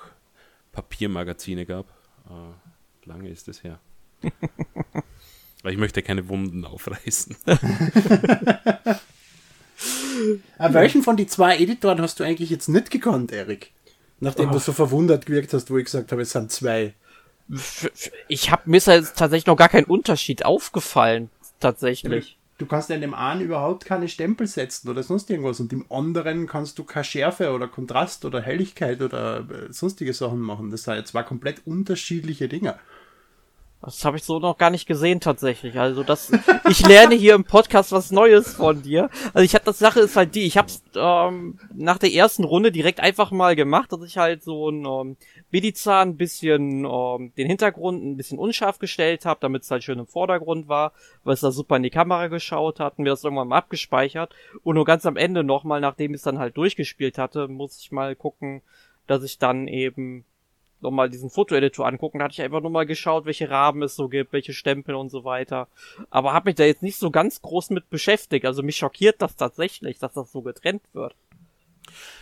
Papiermagazine gab. Äh, lange ist es her. Weil ich möchte keine Wunden aufreißen. Aber welchen von die zwei Editoren hast du eigentlich jetzt nicht gekannt, Erik? Nachdem oh. du so verwundert gewirkt hast, wo ich gesagt habe, es sind zwei. Ich habe mir ist jetzt tatsächlich noch gar kein Unterschied aufgefallen, tatsächlich. Du kannst ja in dem einen überhaupt keine Stempel setzen oder sonst irgendwas und im anderen kannst du keine Schärfe oder Kontrast oder Helligkeit oder äh, sonstige Sachen machen. Das sind ja zwei komplett unterschiedliche Dinge. Das habe ich so noch gar nicht gesehen tatsächlich. Also das, ich lerne hier im Podcast was Neues von dir. Also ich habe das Sache ist halt die, ich habe ähm, nach der ersten Runde direkt einfach mal gemacht, dass ich halt so ein ähm, Medizan ein bisschen ähm, den Hintergrund ein bisschen unscharf gestellt habe, damit es halt schön im Vordergrund war, weil es da super in die Kamera geschaut hat und wir das irgendwann mal abgespeichert. Und nur ganz am Ende nochmal, nachdem ich es dann halt durchgespielt hatte, muss ich mal gucken, dass ich dann eben nochmal diesen Fotoeditor angucken. Da hatte ich einfach nur mal geschaut, welche Raben es so gibt, welche Stempel und so weiter. Aber habe mich da jetzt nicht so ganz groß mit beschäftigt. Also mich schockiert das tatsächlich, dass das so getrennt wird.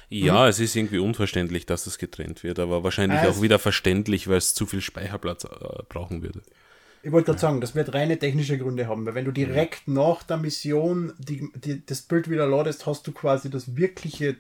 Ja, mhm. es ist irgendwie unverständlich, dass es getrennt wird, aber wahrscheinlich also, auch wieder verständlich, weil es zu viel Speicherplatz äh, brauchen würde. Ich wollte gerade sagen, das wird reine technische Gründe haben, weil wenn du direkt nach der Mission die, die, das Bild wieder ladest, hast du quasi das wirkliche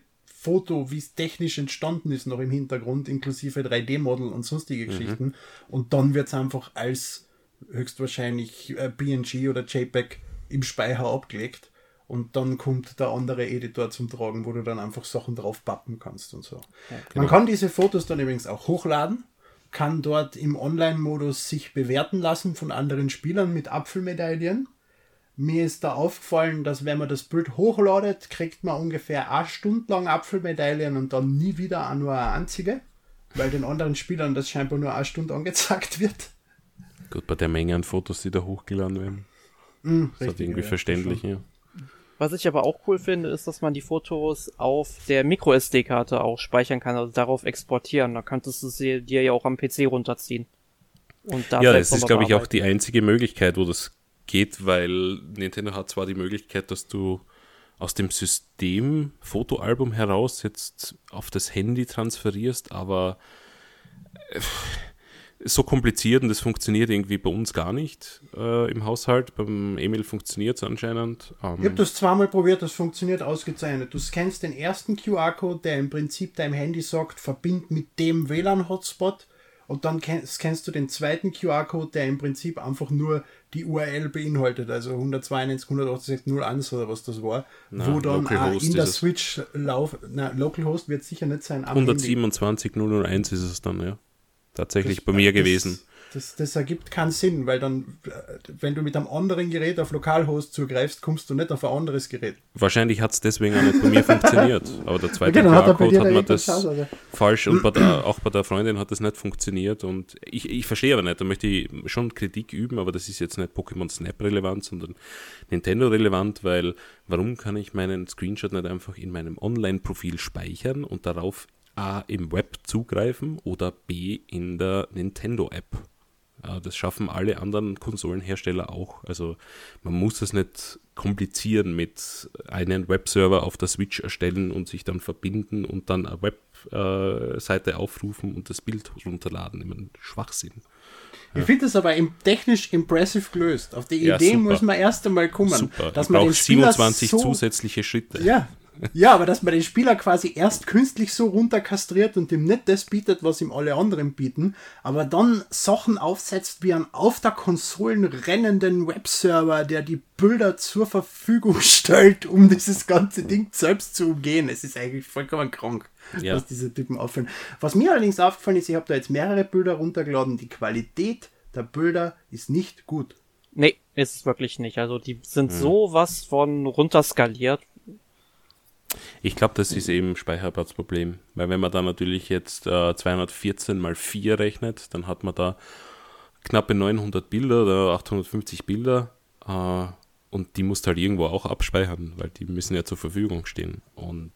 Foto, wie es technisch entstanden ist, noch im Hintergrund, inklusive 3D-Model und sonstige mhm. Geschichten. Und dann wird es einfach als höchstwahrscheinlich äh, PNG oder JPEG im Speicher abgelegt. Und dann kommt der andere Editor zum Tragen, wo du dann einfach Sachen drauf pappen kannst und so. Ja, genau. Man kann diese Fotos dann übrigens auch hochladen, kann dort im Online-Modus sich bewerten lassen von anderen Spielern mit Apfelmedaillen. Mir ist da aufgefallen, dass wenn man das Bild hochladet, kriegt man ungefähr eine Stunde lang Apfelmedaillen und dann nie wieder auch nur eine einzige, weil den anderen Spielern das scheinbar nur eine Stunde angezeigt wird. Gut, bei der Menge an Fotos, die da hochgeladen werden. Mm, das richtig, ist irgendwie ja, verständlich, ja. Was ich aber auch cool finde, ist, dass man die Fotos auf der MicroSD-Karte auch speichern kann, also darauf exportieren. Da könntest du sie dir ja auch am PC runterziehen. Ja, das ist, glaube ich, auch die einzige Möglichkeit, wo das geht, weil Nintendo hat zwar die Möglichkeit, dass du aus dem System Fotoalbum heraus jetzt auf das Handy transferierst, aber äh, so kompliziert und das funktioniert irgendwie bei uns gar nicht äh, im Haushalt. Beim Emil funktioniert es anscheinend. Ähm, ich habe das zweimal probiert, das funktioniert ausgezeichnet. Du scannst den ersten QR-Code, der im Prinzip deinem Handy sagt, verbind mit dem WLAN-Hotspot und dann scannst du den zweiten QR-Code, der im Prinzip einfach nur die URL beinhaltet, also 192.168.01 oder was das war, na, wo dann in der Switch lauf, na, Localhost wird sicher nicht sein. 127.001 ist es dann, ja tatsächlich das, bei mir gewesen. Das, das, ergibt keinen Sinn, weil dann, wenn du mit einem anderen Gerät auf Lokalhost zugreifst, kommst du nicht auf ein anderes Gerät. Wahrscheinlich hat es deswegen auch nicht bei mir funktioniert. Aber der zweite okay, QR-Code hat, hat man das Chance, also. falsch und bei der, auch bei der Freundin hat das nicht funktioniert. Und ich, ich verstehe aber nicht, da möchte ich schon Kritik üben, aber das ist jetzt nicht Pokémon Snap relevant, sondern Nintendo relevant, weil warum kann ich meinen Screenshot nicht einfach in meinem Online-Profil speichern und darauf A im Web zugreifen oder B in der Nintendo-App. Das schaffen alle anderen Konsolenhersteller auch. Also man muss es nicht komplizieren mit einem Webserver auf der Switch erstellen und sich dann verbinden und dann eine Webseite äh, aufrufen und das Bild runterladen. Immer ein Schwachsinn. Ich finde das aber technisch impressive gelöst. Auf die Idee ja, muss man erst einmal kommen. Super. Dass ich man 27 so, zusätzliche Schritte. Ja, ja, aber dass man den Spieler quasi erst künstlich so runterkastriert und ihm nicht das bietet, was ihm alle anderen bieten, aber dann Sachen aufsetzt wie einen auf der Konsolen rennenden Webserver, der die Bilder zur Verfügung stellt, um dieses ganze Ding selbst zu umgehen. Es ist eigentlich vollkommen krank, ja. was diese Typen auffallen. Was mir allerdings aufgefallen ist, ich habe da jetzt mehrere Bilder runtergeladen, die Qualität der Bilder ist nicht gut. Nee, ist es wirklich nicht. Also die sind hm. sowas von runterskaliert, ich glaube, das ist eben Speicherplatzproblem, weil wenn man da natürlich jetzt äh, 214 mal 4 rechnet, dann hat man da knappe 900 Bilder oder 850 Bilder äh, und die muss halt irgendwo auch abspeichern, weil die müssen ja zur Verfügung stehen. Und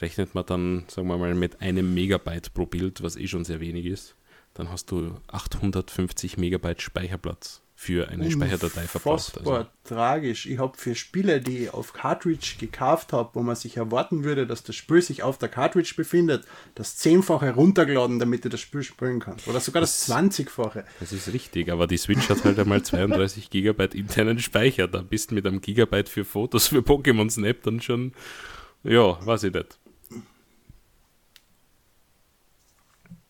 rechnet man dann, sagen wir mal, mit einem Megabyte pro Bild, was eh schon sehr wenig ist, dann hast du 850 Megabyte Speicherplatz für eine Speicherdatei verbraucht. Also. tragisch. Ich habe für Spiele, die ich auf Cartridge gekauft habe, wo man sich erwarten würde, dass das Spiel sich auf der Cartridge befindet, das zehnfache runtergeladen, damit ich das Spiel spielen kann. Oder sogar das zwanzigfache. Das ist richtig, aber die Switch hat halt einmal 32 Gigabyte internen Speicher. Da bist du mit einem Gigabyte für Fotos für Pokémon Snap dann schon, ja, weiß ich nicht.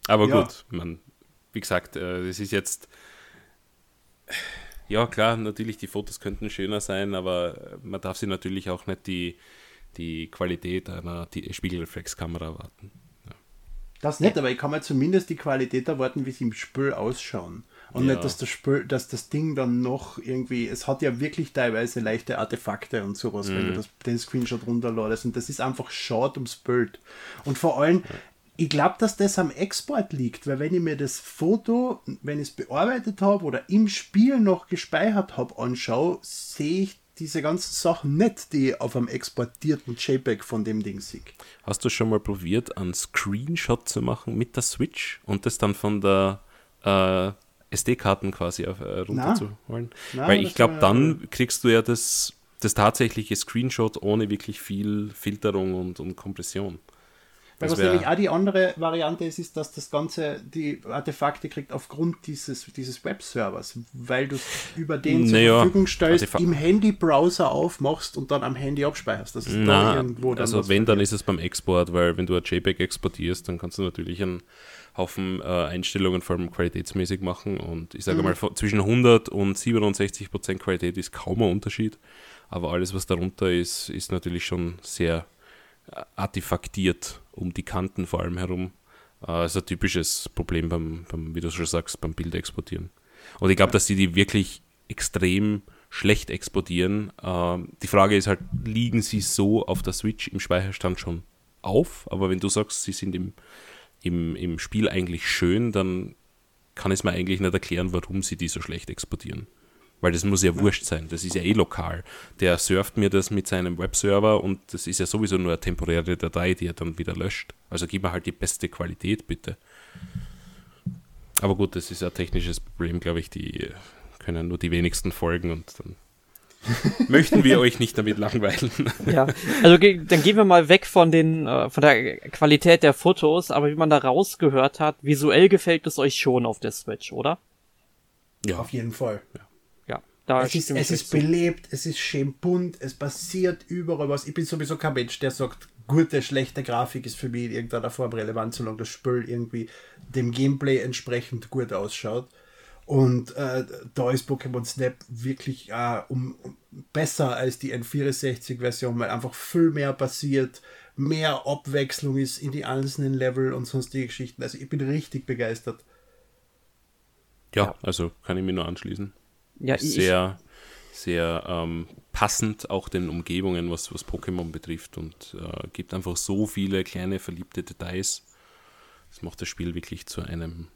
Aber ja. gut, man, wie gesagt, äh, es ist jetzt ja, klar, natürlich, die Fotos könnten schöner sein, aber man darf sie natürlich auch nicht die, die Qualität einer Spiegelreflexkamera erwarten. Ja. Das nicht, aber ich kann mir zumindest die Qualität erwarten, wie sie im Spiel ausschauen. Und ja. nicht, dass das Spiel, dass das Ding dann noch irgendwie, es hat ja wirklich teilweise leichte Artefakte und sowas, mhm. wenn du mhm. das, den Screenshot runterladest. Und das ist einfach schade ums Bild. Und vor allem, ja ich glaube, dass das am Export liegt, weil wenn ich mir das Foto, wenn ich es bearbeitet habe oder im Spiel noch gespeichert habe, anschaue, sehe ich diese ganzen Sachen nicht, die ich auf einem exportierten JPEG von dem Ding sehe. Hast du schon mal probiert, einen Screenshot zu machen mit der Switch und das dann von der äh, SD-Karten quasi auf, äh, runterzuholen? Weil ich glaube, dann kriegst du ja das, das tatsächliche Screenshot ohne wirklich viel Filterung und, und Kompression. Weil was nämlich auch die andere Variante ist, ist, dass das Ganze die Artefakte kriegt aufgrund dieses, dieses Webservers, weil du es über den naja, zur Verfügung stellst, Artefakt. im Handy-Browser aufmachst und dann am Handy abspeicherst. Das ist Na, da irgendwo dann also wenn, dann ist es beim Export, weil wenn du ein JPEG exportierst, dann kannst du natürlich einen Haufen äh, Einstellungen vor allem qualitätsmäßig machen und ich sage mhm. mal, zwischen 100 und 67 Prozent Qualität ist kaum ein Unterschied, aber alles, was darunter ist, ist natürlich schon sehr artefaktiert um die Kanten vor allem herum. Äh, ist ein typisches Problem beim, beim, wie du schon sagst, beim Bild exportieren. Und ich glaube, dass die die wirklich extrem schlecht exportieren. Äh, die Frage ist halt, liegen sie so auf der Switch im Speicherstand schon auf? Aber wenn du sagst, sie sind im, im, im Spiel eigentlich schön, dann kann es mir eigentlich nicht erklären, warum sie die so schlecht exportieren. Weil das muss ja wurscht sein, das ist ja eh lokal. Der surft mir das mit seinem Webserver und das ist ja sowieso nur eine temporäre Datei, die er dann wieder löscht. Also gib mir halt die beste Qualität, bitte. Aber gut, das ist ein technisches Problem, glaube ich, die können nur die wenigsten folgen und dann möchten wir euch nicht damit langweilen. Ja, also ge dann gehen wir mal weg von den äh, von der Qualität der Fotos, aber wie man da rausgehört hat, visuell gefällt es euch schon auf der Switch, oder? Ja, Auf jeden Fall. Ja, da Es ist, es ist belebt, es ist schön bunt, es passiert überall was. Ich bin sowieso kein Mensch, der sagt, gute, schlechte Grafik ist für mich in irgendeiner Form relevant, solange das Spiel irgendwie dem Gameplay entsprechend gut ausschaut. Und äh, da ist Pokémon Snap wirklich äh, um, um besser als die N64-Version, weil einfach viel mehr passiert, mehr Abwechslung ist in die einzelnen Level und sonstige Geschichten. Also ich bin richtig begeistert. ja, also kann ich mir nur anschließen. Ja, Sehr, sehr ähm, passend auch den Umgebungen, was, was Pokémon betrifft und äh, gibt einfach so viele kleine verliebte Details. Das macht das Spiel wirklich zu einem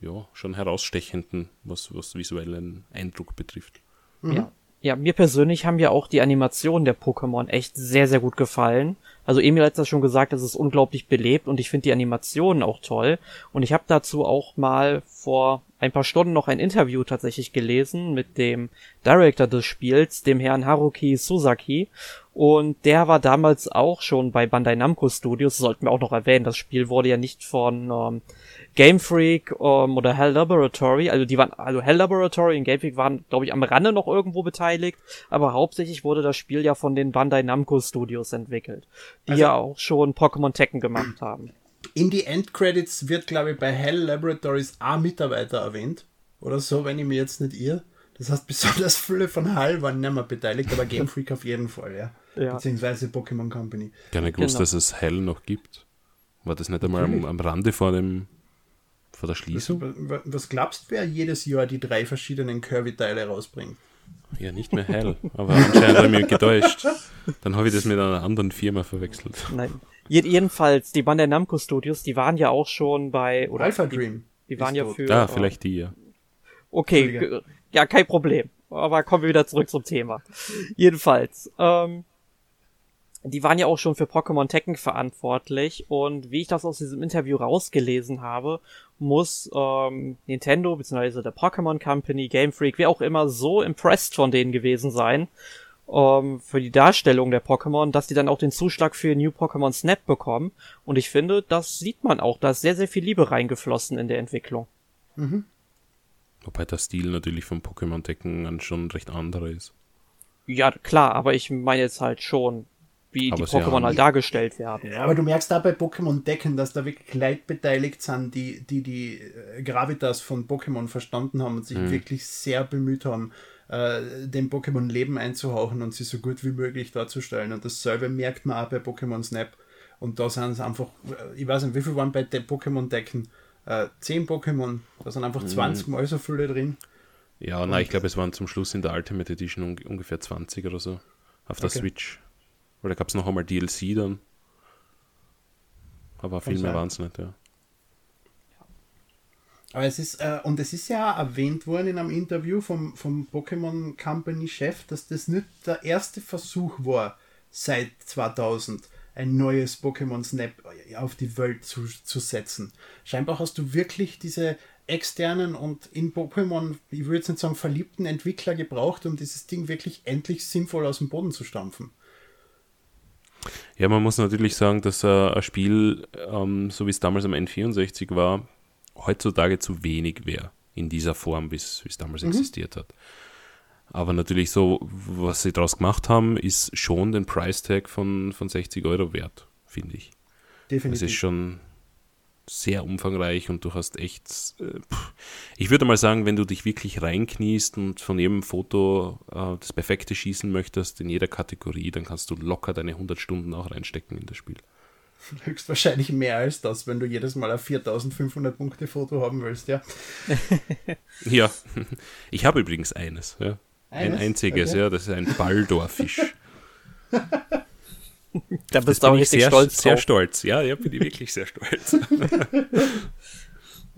ja, schon herausstechenden, was, was visuellen Eindruck betrifft. Ja. ja, mir persönlich haben ja auch die Animationen der Pokémon echt sehr, sehr gut gefallen. Also Emil hat das schon gesagt, es ist unglaublich belebt und ich finde die Animationen auch toll. Und ich habe dazu auch mal vor ein paar Stunden noch ein Interview tatsächlich gelesen mit dem Director des Spiels, dem Herrn Haruki Suzaki. Und der war damals auch schon bei Bandai Namco Studios, sollten wir auch noch erwähnen. Das Spiel wurde ja nicht von ähm, Game Freak ähm, oder Hell Laboratory, also die waren, also Hell Laboratory und Game Freak waren, glaube ich, am Rande noch irgendwo beteiligt, aber hauptsächlich wurde das Spiel ja von den Bandai Namco Studios entwickelt, die Also- ja auch schon Pokémon Tekken gemacht haben. In die Endcredits wird, glaube ich, bei Hell Laboratories ein Mitarbeiter erwähnt. Oder so, wenn ich mir jetzt nicht irre. Das heißt, besonders viele von Hell waren nicht mehr beteiligt, aber Game Freak auf jeden Fall, ja. Ja. Beziehungsweise Pokémon Company. Gar nicht gewusst, Genau. dass es Hell noch gibt. War das nicht einmal am, am Rande vor dem vor der Schließung? Was, was glaubst du, wer jedes Jahr die drei verschiedenen Kirby-Teile rausbringt? Ja, nicht mehr Hell, aber anscheinend habe ich mich getäuscht. Dann habe ich das mit einer anderen Firma verwechselt. Nein. Je jedenfalls, die Bandai Namco Studios, die waren ja auch schon bei, oder Alpha die, Dream. die waren ja tot. für, Ah, vielleicht die, ja. Okay, ja, kein Problem. Aber kommen wir wieder zurück zum Thema. Jedenfalls, ähm, die waren ja auch schon für Pokémon Tekken verantwortlich und wie ich das aus diesem Interview rausgelesen habe, muss ähm, Nintendo bzw. der Pokémon Company, Game Freak, wer auch immer, so impressed von denen gewesen sein ähm, für die Darstellung der Pokémon, dass die dann auch den Zuschlag für New Pokémon Snap bekommen. Und ich finde, das sieht man auch, da ist sehr, sehr viel Liebe reingeflossen in der Entwicklung. Wobei der Stil natürlich vom Pokémon Tekken an schon recht anderer ist. Ja, klar, aber ich meine jetzt halt schon, wie Aber die sie Pokémon halt dargestellt werden. Ja, aber du merkst da bei Pokémon Decken, dass da wirklich Leute beteiligt sind, die die, die äh, Gravitas von Pokémon verstanden haben und sich wirklich sehr bemüht haben, äh, dem Pokémon Leben einzuhauchen und sie so gut wie möglich darzustellen. Und dasselbe merkt man auch bei Pokémon Snap. Und da sind es einfach, äh, ich weiß nicht, wie viel waren bei den Pokémon Decken? Äh, 10 Pokémon, da sind einfach 20 Mal so viele drin. Ja, nein, ich glaube, es waren zum Schluss in der Ultimate Edition un ungefähr 20 oder so auf der Okay. Switch. Weil da gab es noch einmal DLC dann. Aber viel mehr waren es nicht, ja. Aber es ist, äh, und es ist ja erwähnt worden in einem Interview vom, vom Pokémon Company Chef, dass das nicht der erste Versuch war, seit 2000 ein neues Pokémon Snap auf die Welt zu, zu setzen. Scheinbar hast du wirklich diese externen und in Pokémon, ich würde jetzt nicht sagen verliebten Entwickler gebraucht, um dieses Ding wirklich endlich sinnvoll aus dem Boden zu stampfen. Ja, man muss natürlich sagen, dass äh, ein Spiel, ähm, so wie es damals am N64 war, heutzutage zu wenig wäre in dieser Form, wie es es damals existiert hat. Aber natürlich so, was sie daraus gemacht haben, ist schon den Price Tag von, von 60 Euro wert, finde ich. Es Definitiv. ist schon sehr umfangreich und du hast echt, äh, ich würde mal sagen, wenn du dich wirklich reinkniest und von jedem Foto äh, das perfekte schießen möchtest in jeder Kategorie, dann kannst du locker deine 100 Stunden auch reinstecken in das Spiel. Höchstwahrscheinlich mehr als das, wenn du jedes Mal ein 4500 Punkte Foto haben willst, ja. Ja, ich habe übrigens eines, ja. Ein Eines? einziges, Okay. ja, das ist ein Baldorfisch. Da bist du bin auch ich richtig sehr, stolz sehr drauf. stolz. Ja, ja, bin ich wirklich sehr stolz.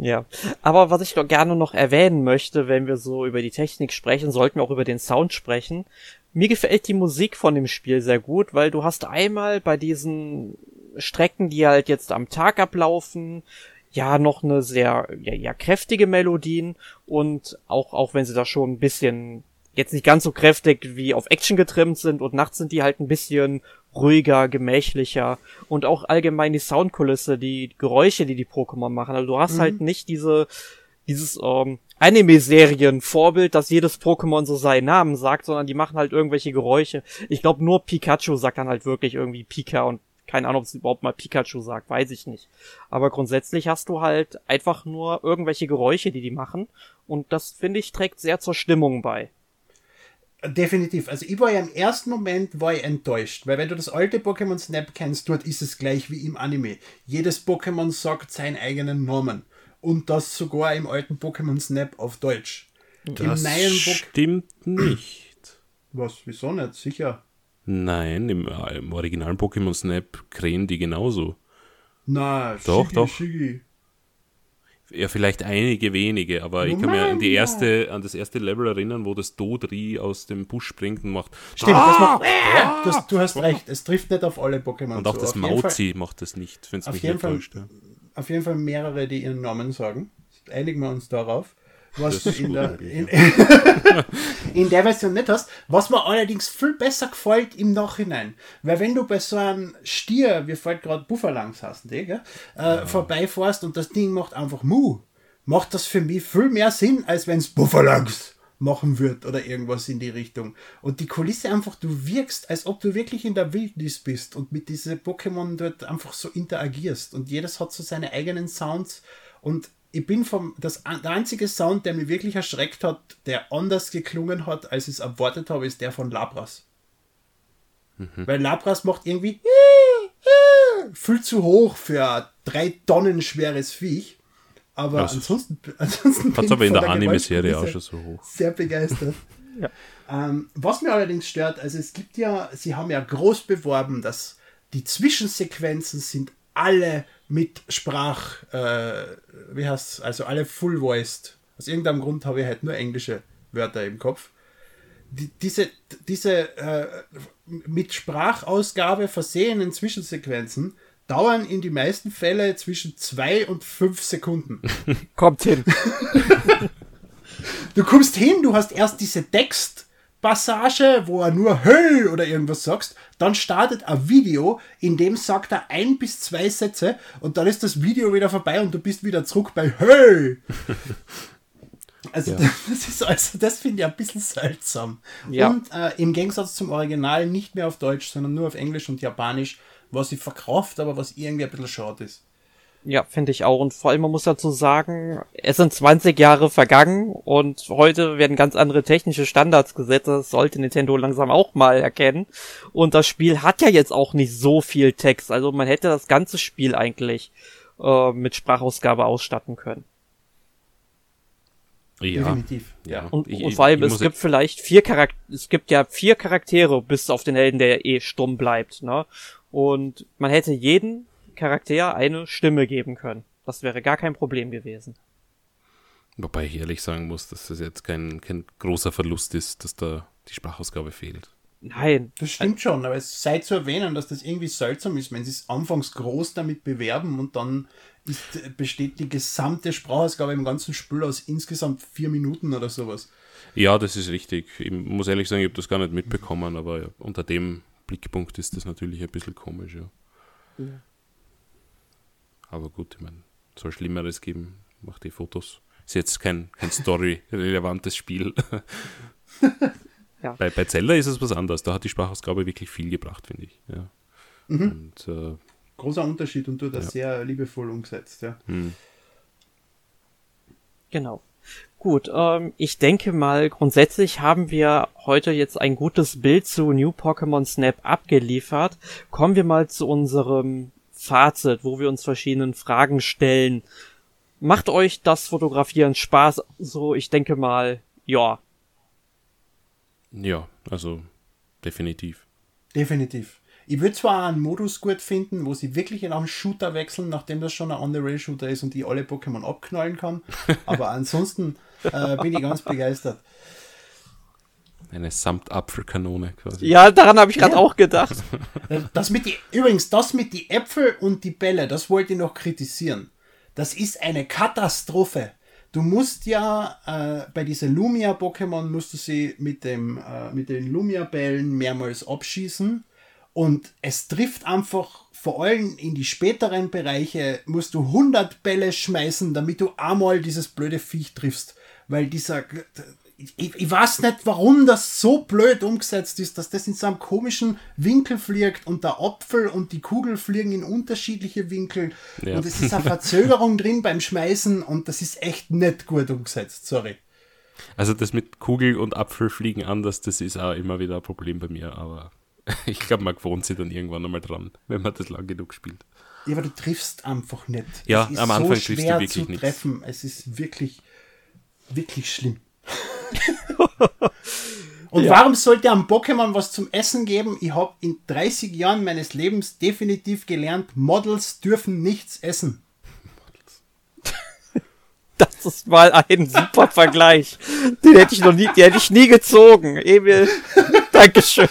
Ja. Aber was ich doch gerne noch erwähnen möchte, wenn wir so über die Technik sprechen, sollten wir auch über den Sound sprechen. Mir gefällt die Musik von dem Spiel sehr gut, weil du hast einmal bei diesen Strecken, die halt jetzt am Tag ablaufen, ja noch eine sehr ja, ja kräftige Melodien und auch auch wenn sie da schon ein bisschen jetzt nicht ganz so kräftig wie auf Action getrimmt sind und nachts sind die halt ein bisschen ruhiger, gemächlicher und auch allgemein die Soundkulisse, die Geräusche, die die Pokémon machen. Also du hast mhm. halt nicht diese dieses ähm, Anime-Serien-Vorbild, dass jedes Pokémon so seinen Namen sagt, sondern die machen halt irgendwelche Geräusche. Ich glaube, nur Pikachu sagt dann halt wirklich irgendwie Pika und keine Ahnung, ob es überhaupt mal Pikachu sagt, weiß ich nicht. Aber grundsätzlich hast du halt einfach nur irgendwelche Geräusche, die die machen. Und das, finde ich, trägt sehr zur Stimmung bei. Definitiv. Also ich war ja im ersten Moment war ich enttäuscht, weil wenn du das alte Pokémon Snap kennst, dort ist es gleich wie im Anime. Jedes Pokémon sagt seinen eigenen Namen. Und das sogar im alten Pokémon Snap auf Deutsch. Das stimmt nicht. Was, wieso nicht? Sicher. Nein, im, äh, im originalen Pokémon Snap krähen die genauso. Na, doch, Shiggy, doch. Shiggy. Ja, vielleicht einige wenige, aber Moment, ich kann mich an, die erste, an das erste Level erinnern, wo das Dodri aus dem Busch springt und macht. Stimmt, ah, das macht, ja, das, du hast recht, es trifft nicht auf alle Pokémon. Und auch so. das Mauzi macht das nicht, wenn es mich nicht täuscht. Ja. Auf jeden Fall mehrere, die ihren Namen sagen. Einigen wir uns darauf was du in der, in, in, der Version nicht hast. Was mir allerdings viel besser gefällt im Nachhinein. Weil wenn du bei so einem Stier, wie fällt gerade Buffalangs hast, die, gell, äh, ja. vorbeifährst und das Ding macht einfach Mu, macht das für mich viel mehr Sinn, als wenn es Buffalangs machen wird oder irgendwas in die Richtung. Und die Kulisse einfach, du wirkst, als ob du wirklich in der Wildnis bist und mit diesen Pokémon dort einfach so interagierst. Und jedes hat so seine eigenen Sounds und ich bin vom, das, der einzige Sound, der mich wirklich erschreckt hat, der anders geklungen hat, als ich es erwartet habe, ist der von Labras. Mhm. Weil Labras macht irgendwie viel zu hoch für ein drei Tonnen schweres Viech. Aber also, ansonsten, ansonsten hat es aber in der, der Anime-Serie auch schon so hoch. Sehr begeistert. ja. ähm, was mir allerdings stört, also es gibt ja, sie haben ja groß beworben, dass die Zwischensequenzen sind alle mit Sprach, äh, wie heißt also alle full-voiced. Aus irgendeinem Grund habe ich halt nur englische Wörter im Kopf. Die, diese diese äh, mit Sprachausgabe versehenen Zwischensequenzen dauern in die meisten Fälle zwischen zwei und fünf Sekunden. Kommt hin. du kommst hin, du hast erst diese Text, Passage, wo er nur Höll oder irgendwas sagst, dann startet ein Video, in dem sagt er ein bis zwei Sätze und dann ist das Video wieder vorbei und du bist wieder zurück bei Höll. Also, ja. das ist also, das finde ich ein bisschen seltsam. Ja. Und äh, im Gegensatz zum Original nicht mehr auf Deutsch, sondern nur auf Englisch und Japanisch, was ich verkauft, aber was irgendwie ein bisschen schade ist. Ja, finde ich auch. Und vor allem, man muss dazu sagen, es sind 20 Jahre vergangen und heute werden ganz andere technische Standards gesetzt. Das sollte Nintendo langsam auch mal erkennen. Und das Spiel hat ja jetzt auch nicht so viel Text. Also man hätte das ganze Spiel eigentlich äh, mit Sprachausgabe ausstatten können. Ja, Definitiv. Ja. Und, ich, und vor allem, es gibt vielleicht vier Charaktere, es gibt ja vier Charaktere bis auf den Helden, der eh stumm bleibt, ne? Und man hätte jeden Charakter eine Stimme geben können. Das wäre gar kein Problem gewesen. Wobei ich ehrlich sagen muss, dass das jetzt kein, kein großer Verlust ist, dass da die Sprachausgabe fehlt. Nein. Das stimmt schon, aber es sei zu erwähnen, dass das irgendwie seltsam ist, wenn sie es anfangs groß damit bewerben und dann ist, besteht die gesamte Sprachausgabe im ganzen Spiel aus insgesamt vier Minuten oder sowas. Ja, das ist richtig. Ich muss ehrlich sagen, ich habe das gar nicht mitbekommen, aber unter dem Blickpunkt ist das natürlich ein bisschen komisch, ja. ja. Aber gut, ich meine, soll Schlimmeres geben, macht die Fotos. Ist jetzt kein, kein Story-relevantes Spiel. ja. bei, bei Zelda ist es was anderes. Da hat die Sprachausgabe wirklich viel gebracht, finde ich. Ja. Mhm. Und, äh, Großer Unterschied und du das ja. sehr liebevoll umgesetzt, ja. Hm. Genau. Gut, ähm, ich denke mal, grundsätzlich haben wir heute jetzt ein gutes Bild zu New Pokémon Snap abgeliefert. Kommen wir mal zu unserem Fazit, wo wir uns verschiedenen Fragen stellen. Macht euch das Fotografieren Spaß? So, ich denke mal, ja. Ja, also definitiv. Definitiv. Ich würde zwar einen Modus gut finden, wo sie wirklich in einen Shooter wechseln, nachdem das schon ein On-the-Rail-Shooter ist und ich alle Pokémon abknallen kann, aber ansonsten äh, bin ich ganz begeistert. Eine Samtapfelkanone quasi. Ja, daran habe ich gerade ja. auch gedacht. Das mit die, übrigens, das mit die Äpfel und die Bälle, das wollte ich noch kritisieren. Das ist eine Katastrophe. du musst ja äh, bei diesen Lumia-Pokémon musst du sie mit, dem, äh, mit den Lumia-Bällen mehrmals abschießen. Und es trifft einfach, vor allem in die späteren Bereiche, musst du 100 Bälle schmeißen, damit du einmal dieses blöde Viech triffst. Weil dieser, ich, ich weiß nicht, warum das so blöd umgesetzt ist, dass das in so einem komischen Winkel fliegt und der Apfel und die Kugel fliegen in unterschiedliche Winkel Ja. und es ist eine Verzögerung drin beim Schmeißen und das ist echt nicht gut umgesetzt, sorry. Also das mit Kugel und Apfel fliegen anders, das ist auch immer wieder ein Problem bei mir, aber ich glaube, man gewohnt sich dann irgendwann einmal dran, wenn man das lang genug spielt. Ja, aber du triffst einfach nicht. Ja, am Anfang so triffst du wirklich treffen. Es ist wirklich, wirklich schlimm. Und Ja. warum sollte einem Pokémon was zum Essen geben? Ich habe in 30 Jahren meines Lebens definitiv gelernt, Models dürfen nichts essen. Das ist mal ein super Vergleich. Den hätte ich noch nie, den hätte ich nie gezogen. Emil, Dankeschön.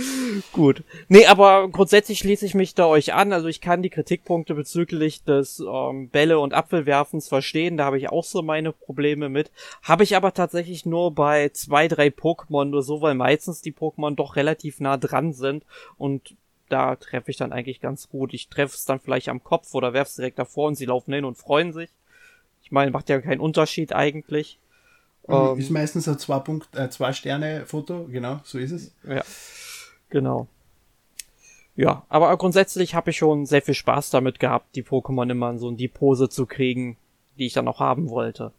Gut. Nee, aber grundsätzlich schließe ich mich da euch an. Also ich kann die Kritikpunkte bezüglich des ähm, Bälle- und Apfelwerfens verstehen. Da habe ich auch so meine Probleme mit. Habe ich aber tatsächlich nur bei zwei, drei Pokémon nur so, weil meistens die Pokémon doch relativ nah dran sind und da treffe ich dann eigentlich ganz gut. Ich treffe es dann vielleicht am Kopf oder werfe es direkt davor und sie laufen hin und freuen sich. Ich meine, macht ja keinen Unterschied eigentlich. Ähm, ist meistens ein zwei, Punkt, äh, zwei Sterne Foto, genau, so ist es. Ja, genau. Ja, aber grundsätzlich habe ich schon sehr viel Spaß damit gehabt, die Pokémon immer in so die Pose zu kriegen, die ich dann auch haben wollte.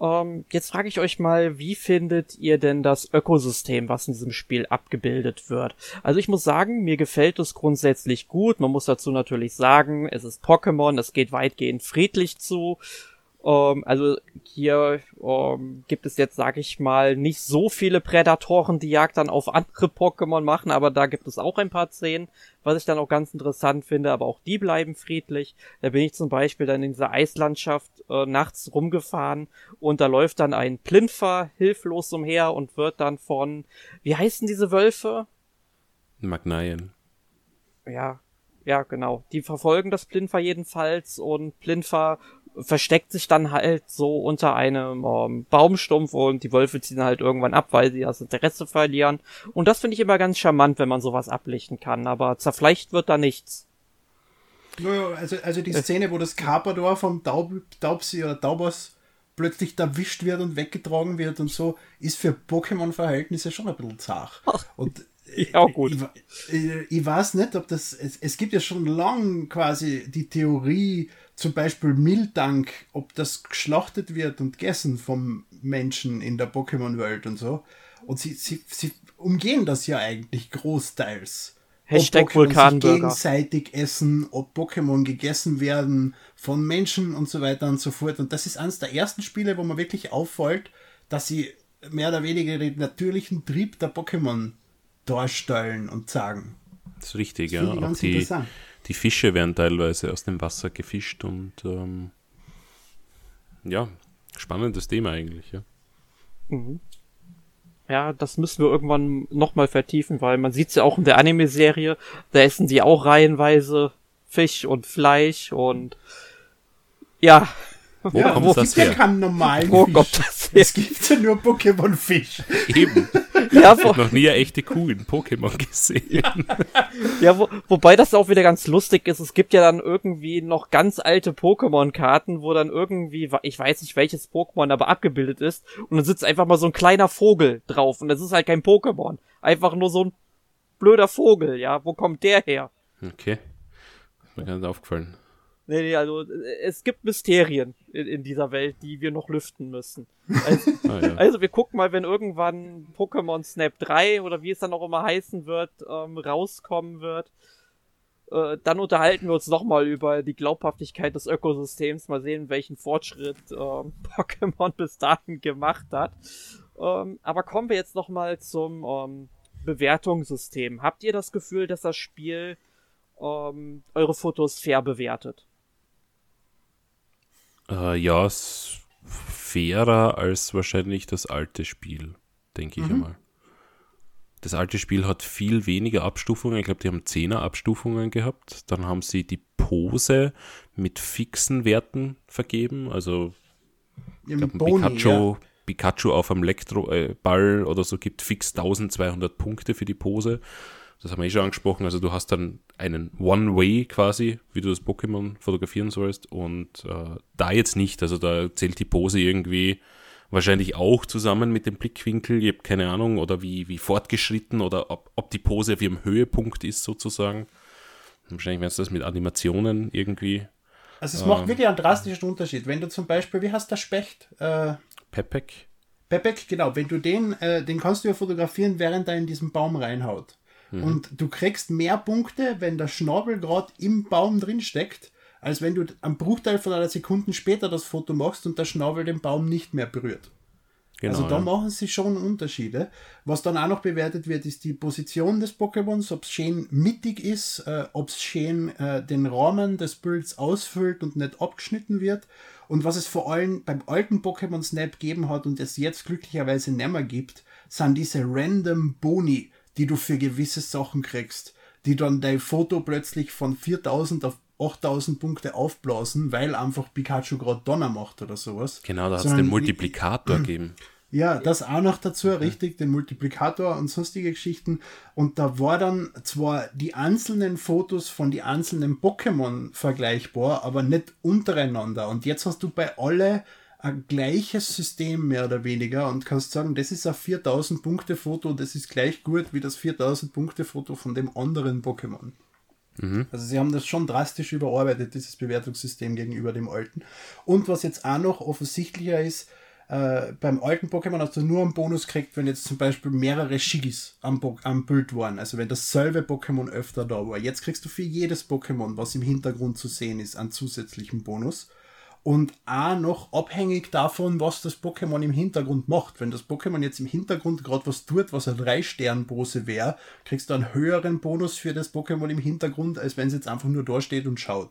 Ähm, jetzt frage ich euch mal, wie findet ihr denn das Ökosystem, was in diesem Spiel abgebildet wird? Also ich muss sagen, mir gefällt es grundsätzlich gut. Man muss dazu natürlich sagen, es ist Pokémon, es geht weitgehend friedlich zu. Ähm, also hier ähm, gibt es jetzt, sag ich mal, nicht so viele Prädatoren, die Jagd dann auf andere Pokémon machen, aber da gibt es auch ein paar Szenen, was ich dann auch ganz interessant finde, aber auch die bleiben friedlich. Da bin ich zum Beispiel dann in dieser Eislandschaft äh, nachts rumgefahren und da läuft dann ein Plinfer hilflos umher und wird dann von, wie heißen diese Wölfe? Magnaien. ja, ja, genau. Die verfolgen das Plinfer jedenfalls und Plinfer versteckt sich dann halt so unter einem ähm, Baumstumpf und die Wölfe ziehen halt irgendwann ab, weil sie das Interesse verlieren. Und das finde ich immer ganz charmant, wenn man sowas ablichten kann, aber zerfleischt wird da nichts. Naja, also, also die Szene, wo das Carpador vom Taub, Taubsi oder Taubos plötzlich erwischt wird und weggetragen wird und so, ist für Pokémon-Verhältnisse schon ein bisschen zart. Und Ja, gut. Ich, ich, ich weiß nicht, ob das. Es, es gibt ja schon lang quasi die Theorie, zum Beispiel Miltank, ob das geschlachtet wird und gegessen vom Menschen in der Pokémon-Welt und so. Und sie, sie, sie umgehen das ja eigentlich großteils. Hashtag Vulkanburger. gegenseitig essen, ob Pokémon gegessen werden von Menschen und so weiter und so fort. Und das ist eines der ersten Spiele, wo man wirklich auffällt, dass sie mehr oder weniger den natürlichen Trieb der Pokémon darstellen und sagen. Das ist richtig, Das ja. Auch ganz die, die Fische werden teilweise aus dem Wasser gefischt und ähm, ja, spannendes Thema eigentlich, ja. Ja, das müssen wir irgendwann nochmal vertiefen, weil man sieht's ja auch in der Anime-Serie, da essen sie auch reihenweise Fisch und Fleisch und ja, Wo ja, kommt es das gibt ja her? keinen normalen wo Fisch. kommt das her? Es gibt ja nur Pokémon-Fisch. Eben. Ja, Ich wo, habe noch nie eine echte Kuh in Pokémon gesehen. ja wo, wobei das auch wieder ganz lustig ist. Es gibt ja dann irgendwie noch ganz alte Pokémon-Karten, wo dann irgendwie, ich weiß nicht welches Pokémon aber abgebildet ist und dann sitzt einfach mal so ein kleiner Vogel drauf und das ist halt kein Pokémon. Einfach nur so ein blöder Vogel, ja. Wo kommt der her? Okay. Ist mir nicht aufgefallen. Nee, nee, also äh, es gibt Mysterien in, in dieser Welt, die wir noch lüften müssen. Also, Ah, ja. also wir gucken mal, wenn irgendwann Pokémon Snap 3 oder wie es dann auch immer heißen wird, ähm, rauskommen wird. Äh, dann unterhalten wir uns nochmal über die Glaubhaftigkeit des Ökosystems. Mal sehen, welchen Fortschritt ähm, Pokémon bis dahin gemacht hat. Ähm, aber kommen wir jetzt nochmal zum ähm, Bewertungssystem. Habt ihr das Gefühl, dass das Spiel ähm, eure Fotos fair bewertet? Äh, ja, es fairer als wahrscheinlich das alte Spiel, denke ich einmal. Das alte Spiel hat viel weniger Abstufungen. Ich glaube, die haben 10er Abstufungen gehabt. Dann haben sie die Pose mit fixen Werten vergeben. Also Im glaub, Boni, Pikachu, ja. Pikachu auf einem Elektro-Ball äh, oder so gibt fix 1200 Punkte für die Pose. Das haben wir eh schon angesprochen. Also du hast dann einen One-Way quasi, wie du das Pokémon fotografieren sollst. Und äh, da jetzt nicht. Also da zählt die Pose irgendwie wahrscheinlich auch zusammen mit dem Blickwinkel. Ich habe keine Ahnung, oder wie, wie fortgeschritten oder ob, ob die Pose wie im Höhepunkt ist sozusagen. Wahrscheinlich wäre es das mit Animationen irgendwie. Also es macht wirklich einen drastischen Unterschied. Wenn du zum Beispiel, wie heißt der Specht? Äh, Pepek. Pepek, genau, wenn du den, äh, den kannst du ja fotografieren, während er in diesen Baum reinhaut. Und du kriegst mehr Punkte, wenn der Schnabel gerade im Baum drin steckt, als wenn du am Bruchteil von einer Sekunde später das Foto machst und der Schnabel den Baum nicht mehr berührt. Genau, also da ja. machen sie schon Unterschiede. Was dann auch noch bewertet wird, ist die Position des Pokémons, ob es schön mittig ist, äh, ob es schön äh, den Rahmen des Bilds ausfüllt und nicht abgeschnitten wird. Und was es vor allem beim alten Pokémon Snap gegeben hat und es jetzt glücklicherweise nicht mehr gibt, sind diese random Boni, die du für gewisse Sachen kriegst, die dann dein Foto plötzlich von 4000 auf 8000 Punkte aufblasen, weil einfach Pikachu gerade Donner macht oder sowas. Genau, da hat es den Multiplikator gegeben. ja, das auch noch dazu, richtig, den Multiplikator und sonstige Geschichten. Und da war dann zwar die einzelnen Fotos von die einzelnen Pokémon vergleichbar, aber nicht untereinander. Und jetzt hast du bei alle ein gleiches System mehr oder weniger und kannst sagen, das ist ein 4000 Punkte Foto, das ist gleich gut wie das 4000 Punkte Foto von dem anderen Pokémon. Also sie haben das schon drastisch überarbeitet, dieses Bewertungssystem gegenüber dem alten. Und was jetzt auch noch offensichtlicher ist, äh, beim alten Pokémon hast du nur einen Bonus gekriegt, wenn jetzt zum Beispiel mehrere Shigis am, Bo am Bild waren. Also wenn dasselbe Pokémon öfter da war. Jetzt kriegst du für jedes Pokémon, was im Hintergrund zu sehen ist, einen zusätzlichen Bonus. Und auch noch abhängig davon, was das Pokémon im Hintergrund macht. Wenn das Pokémon jetzt im Hintergrund gerade was tut, was eine 3-Stern-Pose wäre, kriegst du einen höheren Bonus für das Pokémon im Hintergrund, als wenn es jetzt einfach nur da steht und schaut.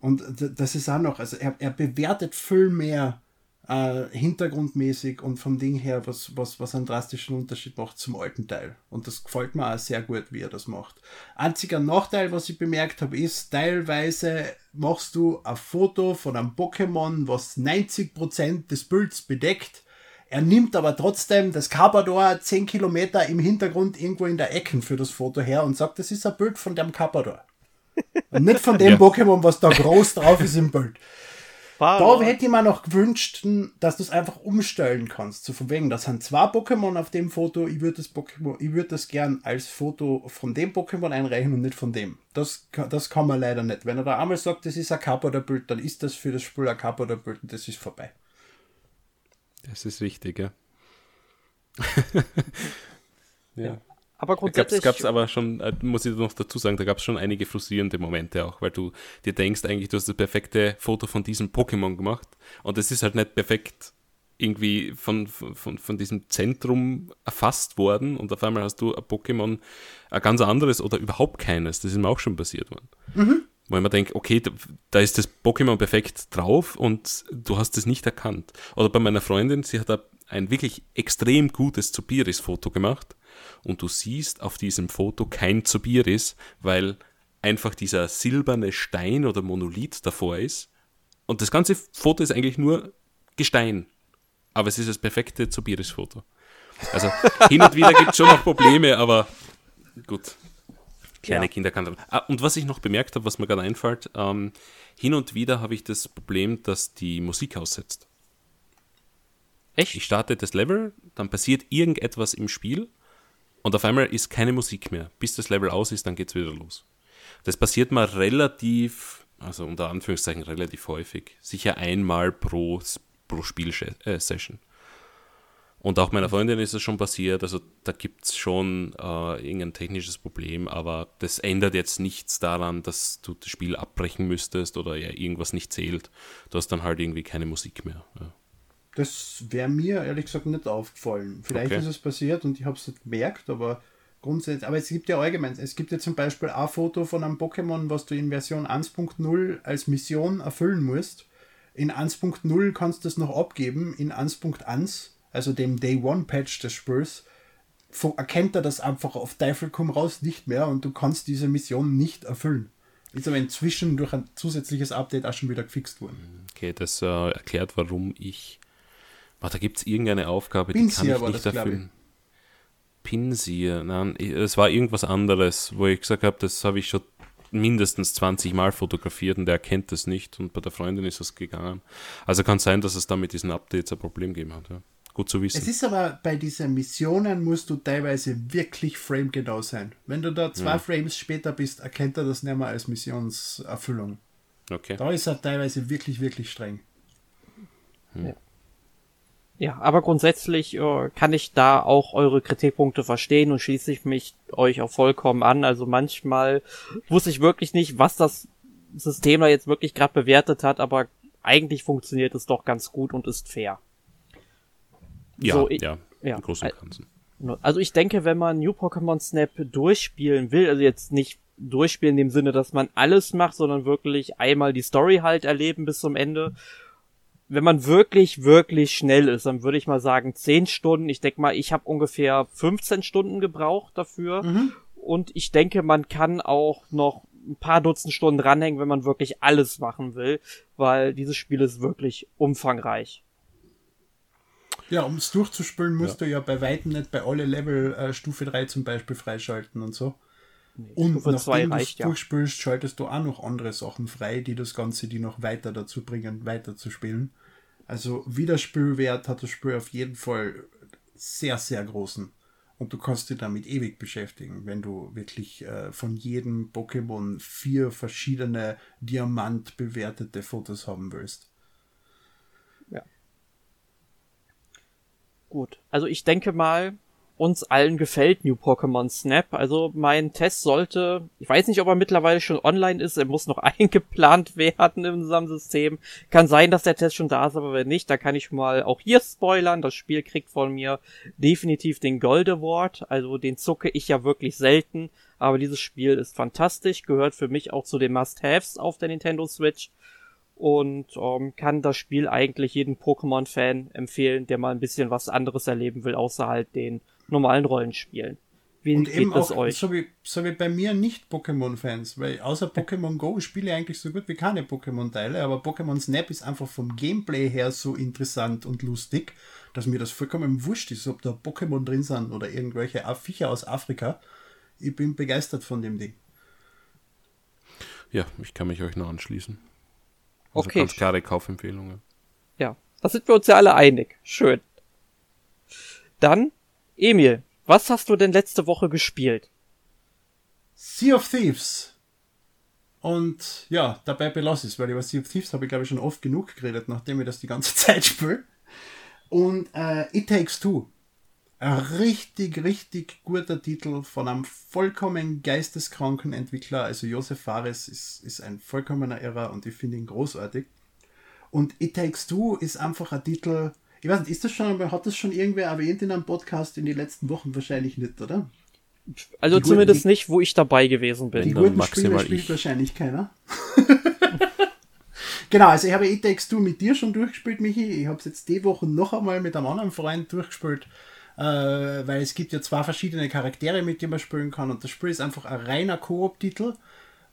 Und d- das ist auch noch, also er, er bewertet viel mehr äh, hintergrundmäßig und vom Ding her, was, was, was einen drastischen Unterschied macht zum alten Teil. Und das gefällt mir auch sehr gut, wie er das macht. Einziger Nachteil, was ich bemerkt habe, ist, teilweise machst du ein Foto von einem Pokémon, was 90% des Bilds bedeckt. Er nimmt aber trotzdem das Carpador 10 Kilometer im Hintergrund irgendwo in der Ecke für das Foto her und sagt, das ist ein Bild von dem Carpador. Und nicht von dem Ja. Pokémon, was da groß drauf ist im Bild. Da War, hätte ich mir noch gewünscht, dass du es einfach umstellen kannst. So von wegen, das sind zwei Pokémon auf dem Foto. Ich würde das Pokémon, ich würde das gern als Foto von dem Pokémon einreichen und nicht von dem. Das, das kann man leider nicht. Wenn er da einmal sagt, das ist ein Carpador-Bild, dann ist das für das Spiel ein Carpador-Bild und das ist vorbei. Das ist richtig, ja. ja. Aber grundsätzlich. gab es aber schon, äh, muss ich noch dazu sagen, da gab es schon einige frustrierende Momente auch, weil du dir denkst, eigentlich, du hast das perfekte Foto von diesem Pokémon gemacht und es ist halt nicht perfekt irgendwie von, von, von diesem Zentrum erfasst worden und auf einmal hast du ein Pokémon, ein ganz anderes oder überhaupt keines. Das ist mir auch schon passiert worden. Wo ich mir denke, okay, da, da ist das Pokémon perfekt drauf und du hast es nicht erkannt. Oder bei meiner Freundin, sie hat da ein wirklich extrem gutes Zubiris-Foto gemacht und du siehst auf diesem Foto kein Zubiris, weil einfach dieser silberne Stein oder Monolith davor ist. Und das ganze Foto ist eigentlich nur Gestein. Aber es ist das perfekte Zubiris-Foto. Also hin und wieder gibt es schon noch Probleme, aber gut. Kleine Ja. Kinder kann das. Ah, und was ich noch bemerkt habe, was mir gerade einfällt, ähm, hin und wieder habe ich das Problem, dass die Musik aussetzt. Echt? Ich starte das Level, dann passiert irgendetwas im Spiel und auf einmal ist keine Musik mehr. Bis das Level aus ist, dann geht es wieder los. Das passiert mal relativ, also unter Anführungszeichen relativ häufig. Sicher einmal pro, pro Spielsession. Und auch meiner Freundin ist es schon passiert, also da gibt es schon äh, irgendein technisches Problem, aber das ändert jetzt nichts daran, dass du das Spiel abbrechen müsstest oder ja, irgendwas nicht zählt. Du hast dann halt irgendwie keine Musik mehr. Ja. Das wäre mir ehrlich gesagt nicht aufgefallen. Vielleicht Okay. ist es passiert und ich habe es nicht gemerkt, aber grundsätzlich, aber es gibt ja allgemein, es gibt ja zum Beispiel ein Foto von einem Pokémon, was du in Version 1.0 als Mission erfüllen musst. In 1.0 kannst du es noch abgeben, in 1.1, also dem Day One Patch des Spiels, erkennt er das einfach auf Teufel komm raus nicht mehr und du kannst diese Mission nicht erfüllen. Ist aber inzwischen durch ein zusätzliches Update auch schon wieder gefixt worden. Okay, das äh, erklärt, warum ich. Boah, da gibt es irgendeine Aufgabe, Pinsier die kann war ich nicht das, erfüllen. Pinsier, nein, es war irgendwas anderes, wo ich gesagt habe, das habe ich schon mindestens 20 Mal fotografiert und der erkennt das nicht und bei der Freundin ist es gegangen. Also kann sein, dass es da mit diesen Updates ein Problem gegeben hat. Ja. Gut zu wissen. Es ist aber bei diesen Missionen musst du teilweise wirklich framegenau sein. Wenn du da zwei Frames später bist, erkennt er das nicht mehr als Missionserfüllung. okay. Da ist er teilweise wirklich, wirklich streng. Ja, aber grundsätzlich äh, kann ich da auch eure Kritikpunkte verstehen und schließe ich mich euch auch vollkommen an. Also manchmal wusste ich wirklich nicht, was das System da jetzt wirklich gerade bewertet hat, aber eigentlich funktioniert es doch ganz gut und ist fair. Ja, so, ich- ja, ja. im Großen und Ganzen. Also ich denke, wenn man New Pokémon Snap durchspielen will, also jetzt nicht durchspielen in dem Sinne, dass man alles macht, sondern wirklich einmal die Story halt erleben bis zum Ende. Wenn man wirklich, wirklich schnell ist, dann würde ich mal sagen 10 Stunden. Ich denke mal, ich habe ungefähr 15 Stunden gebraucht dafür. Und ich denke, man kann auch noch ein paar Dutzend Stunden dranhängen, wenn man wirklich alles machen will, weil dieses Spiel ist wirklich umfangreich. Ja, um es durchzuspülen, musst du ja bei weitem nicht bei alle Level äh, Stufe 3 zum Beispiel freischalten und so. und Stufe 2 nachdem du reicht ja. durchspülst, schaltest du auch noch andere Sachen frei, die das Ganze die noch weiter dazu bringen, weiter zu spielen. Also Wiederspülwert hat das Spiel auf jeden Fall sehr, sehr großen. Und du kannst dich damit ewig beschäftigen, wenn du wirklich äh, von jedem Pokémon vier verschiedene Diamant bewertete Fotos haben willst. Gut. Also ich denke mal, uns allen gefällt New Pokémon Snap. Also mein Test sollte, ich weiß nicht, ob er mittlerweile schon online ist, er muss noch eingeplant werden in unserem System. Kann sein, dass der Test schon da ist, aber wenn nicht, dann kann ich mal auch hier spoilern. Das Spiel kriegt von mir definitiv den Gold Award. Also den zucke ich ja wirklich selten. Aber dieses Spiel ist fantastisch, gehört für mich auch zu den Must-Haves auf der Nintendo Switch und ähm, kann das Spiel eigentlich jedem Pokémon-Fan empfehlen, der mal ein bisschen was anderes erleben will, außer halt den normalen Rollenspielen. Wie Und geht eben auch, euch? so wie, so wie bei mir nicht Pokémon-Fans, weil außer Pokémon Go spiele ich eigentlich so gut wie keine Pokémon-Teile, aber Pokémon Snap ist einfach vom Gameplay her so interessant und lustig, dass mir das vollkommen wurscht ist, ob da Pokémon drin sind oder irgendwelche Viecher aus Afrika. Ich bin begeistert von dem Ding. Ja, ich kann mich euch nur anschließen. Also Okay. ganz klare Kaufempfehlungen. Ja, da sind wir uns ja alle einig. Schön. Dann, Emil, was hast du denn letzte Woche gespielt? Sea of Thieves. Und ja, dabei belasse ich es, weil über Sea of Thieves habe ich glaube ich schon oft genug geredet, nachdem ich das die ganze Zeit spiele. Und äh, It Takes Two. Ein richtig, richtig guter Titel von einem vollkommen geisteskranken Entwickler. Also Josef Fares ist, ist ein vollkommener Irrer und ich finde ihn großartig. Und It Takes Two ist einfach ein Titel. Ich weiß nicht, ist das schon, hat das schon irgendwer erwähnt in einem Podcast in den letzten Wochen? Wahrscheinlich nicht, oder? Also Die zumindest guten- nicht, wo ich dabei gewesen Die bin. dann guten maximal Spiele spielt ich. wahrscheinlich keiner. genau, also ich habe Takes Two mit dir schon durchgespielt, Michi. Ich habe es jetzt die Woche noch einmal mit einem anderen Freund durchgespielt, äh, weil es gibt ja zwei verschiedene Charaktere, mit denen man spielen kann und das Spiel ist einfach ein reiner Koop-Titel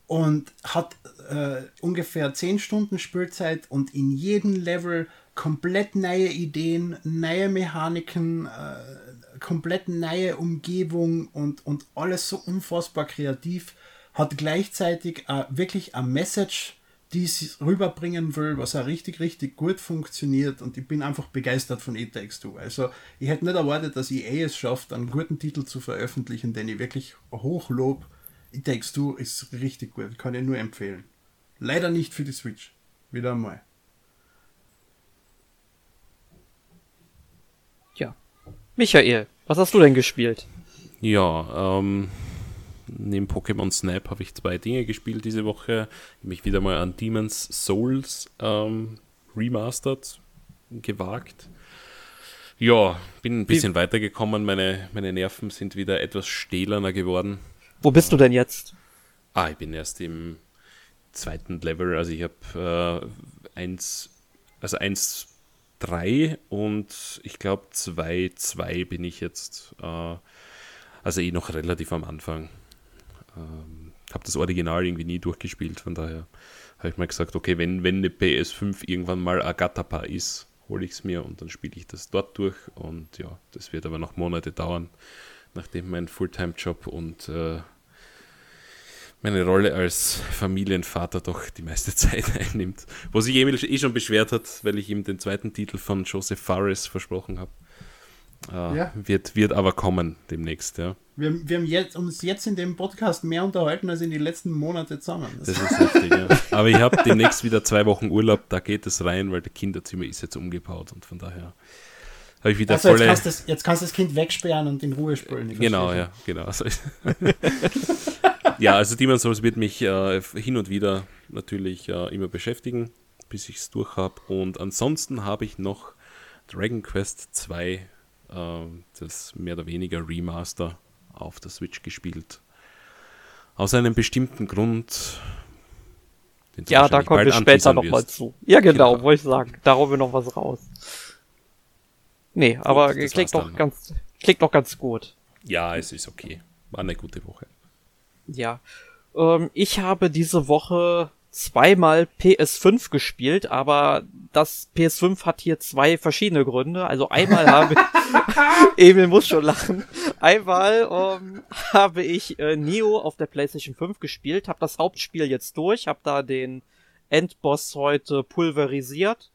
und hat äh, ungefähr 10 Stunden Spielzeit und in jedem Level komplett neue Ideen, neue Mechaniken, äh, komplett neue Umgebung und, und alles so unfassbar kreativ, hat gleichzeitig äh, wirklich eine Message, die es rüberbringen will, was auch richtig, richtig gut funktioniert und ich bin einfach begeistert von It Takes Two. Also ich hätte nicht erwartet, dass EA es schafft, einen guten Titel zu veröffentlichen, den ich wirklich hochlob. It Takes Two ist richtig gut, kann ich nur empfehlen. Leider nicht für die Switch. Wieder einmal. Ja. Michael, was hast du denn gespielt? Ja, ähm, neben Pokémon Snap habe ich zwei Dinge gespielt diese Woche. Ich habe mich wieder mal an Demon's Souls ähm, Remastered gewagt. Ja, bin ein bisschen weitergekommen. Meine, meine Nerven sind wieder etwas stählerner geworden. Wo bist du denn jetzt? Ah, ich bin erst im zweiten Level. Also ich habe äh, eins, also eins drei und ich glaube zwei zwei bin ich jetzt. Äh, also eh noch relativ am Anfang. Ähm, habe das Original irgendwie nie durchgespielt, von daher habe ich mal gesagt, okay, wenn, wenn eine PS5 irgendwann mal Agatapa ist, hole ich es mir und dann spiele ich das dort durch. Und ja, das wird aber noch Monate dauern, nachdem mein Fulltime-Job und äh, meine Rolle als Familienvater doch die meiste Zeit einnimmt. Wo sich Emil eh schon beschwert hat, weil ich ihm den zweiten Titel von Joseph Fares versprochen habe. Äh, ja. wird, wird aber kommen demnächst, ja. Wir, wir haben jetzt, uns jetzt in dem Podcast mehr unterhalten als in den letzten Monaten zusammen. Das, das ist richtig, ja. Aber ich habe demnächst wieder zwei Wochen Urlaub, da geht es rein, weil das Kinderzimmer ist jetzt umgebaut und von daher habe ich wieder also volle... Jetzt kannst, das, jetzt kannst du das Kind wegsperren und in Ruhe spülen. Genau, ja, genau. ja, also Demon's Souls wird mich äh, hin und wieder natürlich äh, immer beschäftigen, bis ich es durch habe. Und ansonsten habe ich noch Dragon Quest 2, äh, das mehr oder weniger Remaster auf der Switch gespielt. Aus einem bestimmten Grund. Ja, da kommen wir später nochmal zu. Ja, genau, genau. wollte ich sagen. Da holen wir noch was raus. Nee, gut, aber klingt doch, ganz, klingt doch ganz gut. Ja, es ist okay. War eine gute Woche. Ja. Ähm, ich habe diese Woche zweimal PS5 gespielt, aber das PS5 hat hier zwei verschiedene Gründe. Also einmal habe ich, Emil muss schon lachen, einmal ähm, habe ich äh, Neo auf der PlayStation 5 gespielt, habe das Hauptspiel jetzt durch, habe da den Endboss heute pulverisiert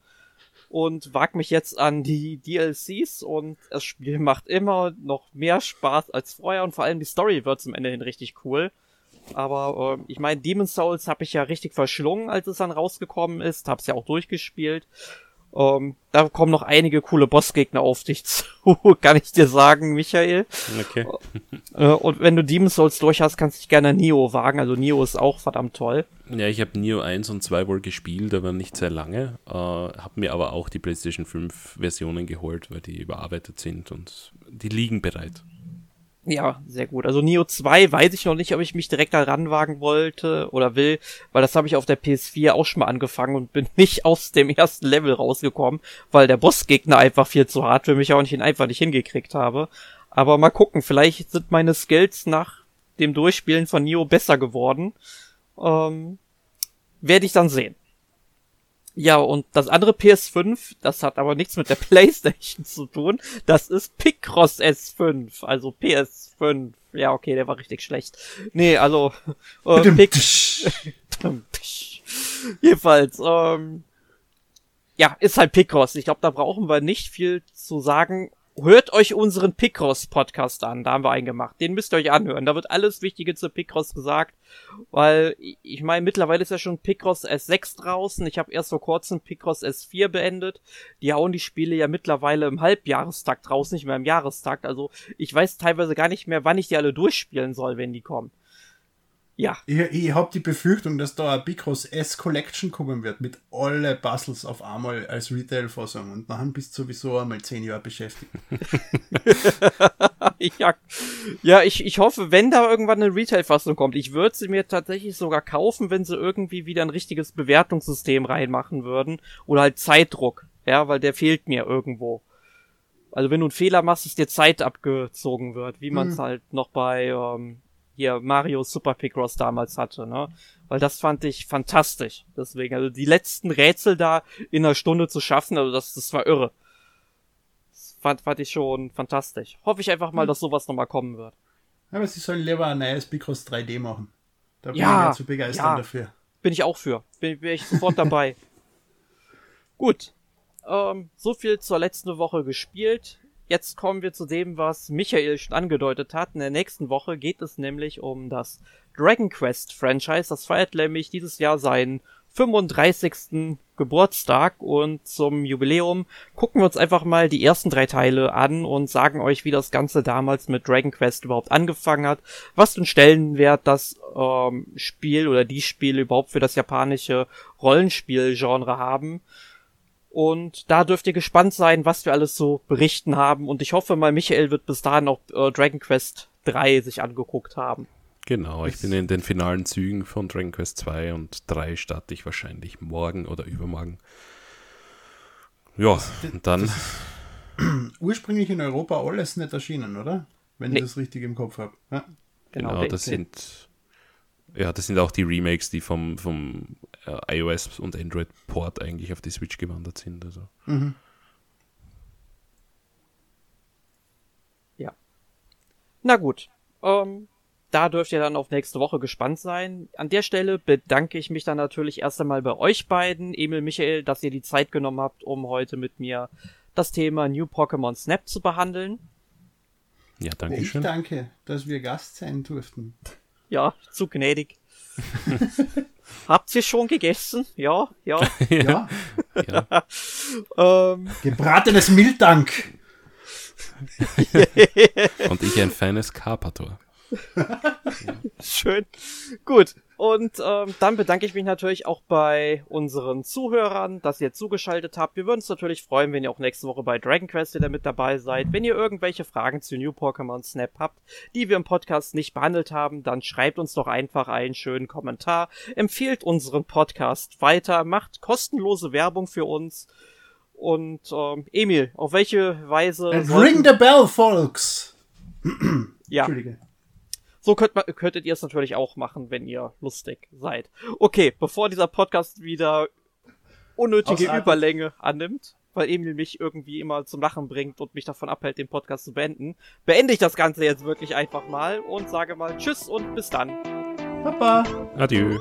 und wag mich jetzt an die DLCs und das Spiel macht immer noch mehr Spaß als vorher und vor allem die Story wird zum Ende hin richtig cool. Aber äh, ich meine, Demon's Souls habe ich ja richtig verschlungen, als es dann rausgekommen ist. Hab's ja auch durchgespielt. Ähm, da kommen noch einige coole Bossgegner auf dich zu, kann ich dir sagen, Michael. Okay. Äh, und wenn du Demon's Souls durch hast, kannst du dich gerne Neo wagen. Also Neo ist auch verdammt toll. Ja, ich habe Neo 1 und 2 wohl gespielt, aber nicht sehr lange. Äh, habe mir aber auch die PlayStation 5 Versionen geholt, weil die überarbeitet sind und die liegen bereit. Ja, sehr gut. Also Neo 2 weiß ich noch nicht, ob ich mich direkt da ranwagen wollte oder will, weil das habe ich auf der PS4 auch schon mal angefangen und bin nicht aus dem ersten Level rausgekommen, weil der Bossgegner einfach viel zu hart für mich auch nicht einfach nicht hingekriegt habe. Aber mal gucken, vielleicht sind meine Skills nach dem Durchspielen von Neo besser geworden. Ähm, Werde ich dann sehen. Ja, und das andere PS5, das hat aber nichts mit der PlayStation zu tun. Das ist Picross S5, also PS5. Ja, okay, der war richtig schlecht. Nee, also äh, Pic Jedenfalls, ähm, ja, ist halt Picross. Ich glaube, da brauchen wir nicht viel zu sagen hört euch unseren Picross Podcast an. Da haben wir einen gemacht. Den müsst ihr euch anhören. Da wird alles Wichtige zu Picross gesagt. Weil, ich meine, mittlerweile ist ja schon Picross S6 draußen. Ich habe erst vor kurzem Picross S4 beendet. Die hauen die Spiele ja mittlerweile im Halbjahrestakt raus, nicht mehr im Jahrestakt. Also, ich weiß teilweise gar nicht mehr, wann ich die alle durchspielen soll, wenn die kommen. Ja. Ich, ich habe die Befürchtung, dass da ein Bicross S Collection kommen wird mit alle Puzzles auf einmal als Retail-Fassung und dann bist du sowieso einmal zehn Jahre beschäftigt. ja, ja ich, ich hoffe, wenn da irgendwann eine Retail-Fassung kommt, ich würde sie mir tatsächlich sogar kaufen, wenn sie irgendwie wieder ein richtiges Bewertungssystem reinmachen würden oder halt Zeitdruck, ja, weil der fehlt mir irgendwo. Also wenn du einen Fehler machst, ist dir Zeit abgezogen wird, wie man es hm. halt noch bei ähm, hier Mario Super Picross damals hatte, ne? Weil das fand ich fantastisch. Deswegen, also die letzten Rätsel da in einer Stunde zu schaffen, also das, das war irre. Das fand, fand ich schon fantastisch. Hoffe ich einfach mal, hm. dass sowas nochmal kommen wird. Aber sie sollen lieber ein neues Picross 3D machen. Da bin ja, ich ja zu begeistern ja, dafür. Bin ich auch für. Bin, bin ich sofort dabei. Gut. Ähm, so viel zur letzten Woche gespielt. Jetzt kommen wir zu dem, was Michael schon angedeutet hat. In der nächsten Woche geht es nämlich um das Dragon Quest Franchise. Das feiert nämlich dieses Jahr seinen 35. Geburtstag und zum Jubiläum gucken wir uns einfach mal die ersten drei Teile an und sagen euch, wie das Ganze damals mit Dragon Quest überhaupt angefangen hat, was für einen Stellenwert das ähm, Spiel oder die Spiele überhaupt für das japanische Rollenspielgenre haben und da dürft ihr gespannt sein, was wir alles so berichten haben. Und ich hoffe mal, Michael wird bis dahin auch äh, Dragon Quest 3 sich angeguckt haben. Genau, ich bin in den finalen Zügen von Dragon Quest 2 und 3 starte ich wahrscheinlich morgen oder übermorgen. Ja, und dann. ursprünglich in Europa alles nicht erschienen, oder? Wenn nee. ich das richtig im Kopf habe. Ja? Genau, genau das sind Ja, das sind auch die Remakes, die vom, vom äh, iOS und Android-Port eigentlich auf die Switch gewandert sind. Also. Mhm. Ja. Na gut. Ähm, da dürft ihr dann auf nächste Woche gespannt sein. An der Stelle bedanke ich mich dann natürlich erst einmal bei euch beiden, Emil, Michael, dass ihr die Zeit genommen habt, um heute mit mir das Thema New Pokémon Snap zu behandeln. Ja, danke Ich schön. danke, dass wir Gast sein durften. Ja, zu gnädig. Habt ihr schon gegessen? Ja, ja. Ja, Ja. ähm, gebratenes Mildank. Und ich ein feines Carpator. Schön. Gut. Und ähm, dann bedanke ich mich natürlich auch bei unseren Zuhörern, dass ihr zugeschaltet habt. Wir würden uns natürlich freuen, wenn ihr auch nächste Woche bei Dragon Quest wieder mit dabei seid. Wenn ihr irgendwelche Fragen zu New Pokémon Snap habt, die wir im Podcast nicht behandelt haben, dann schreibt uns doch einfach einen schönen Kommentar. Empfehlt unseren Podcast weiter, macht kostenlose Werbung für uns. Und ähm, Emil, auf welche Weise sollten- ring the bell, folks. ja, Entschuldige. So könnt man, könntet ihr es natürlich auch machen, wenn ihr lustig seid. Okay, bevor dieser Podcast wieder unnötige Ausartet. Überlänge annimmt, weil Emil mich irgendwie immer zum Lachen bringt und mich davon abhält, den Podcast zu beenden, beende ich das Ganze jetzt wirklich einfach mal und sage mal Tschüss und bis dann. Papa. Adieu.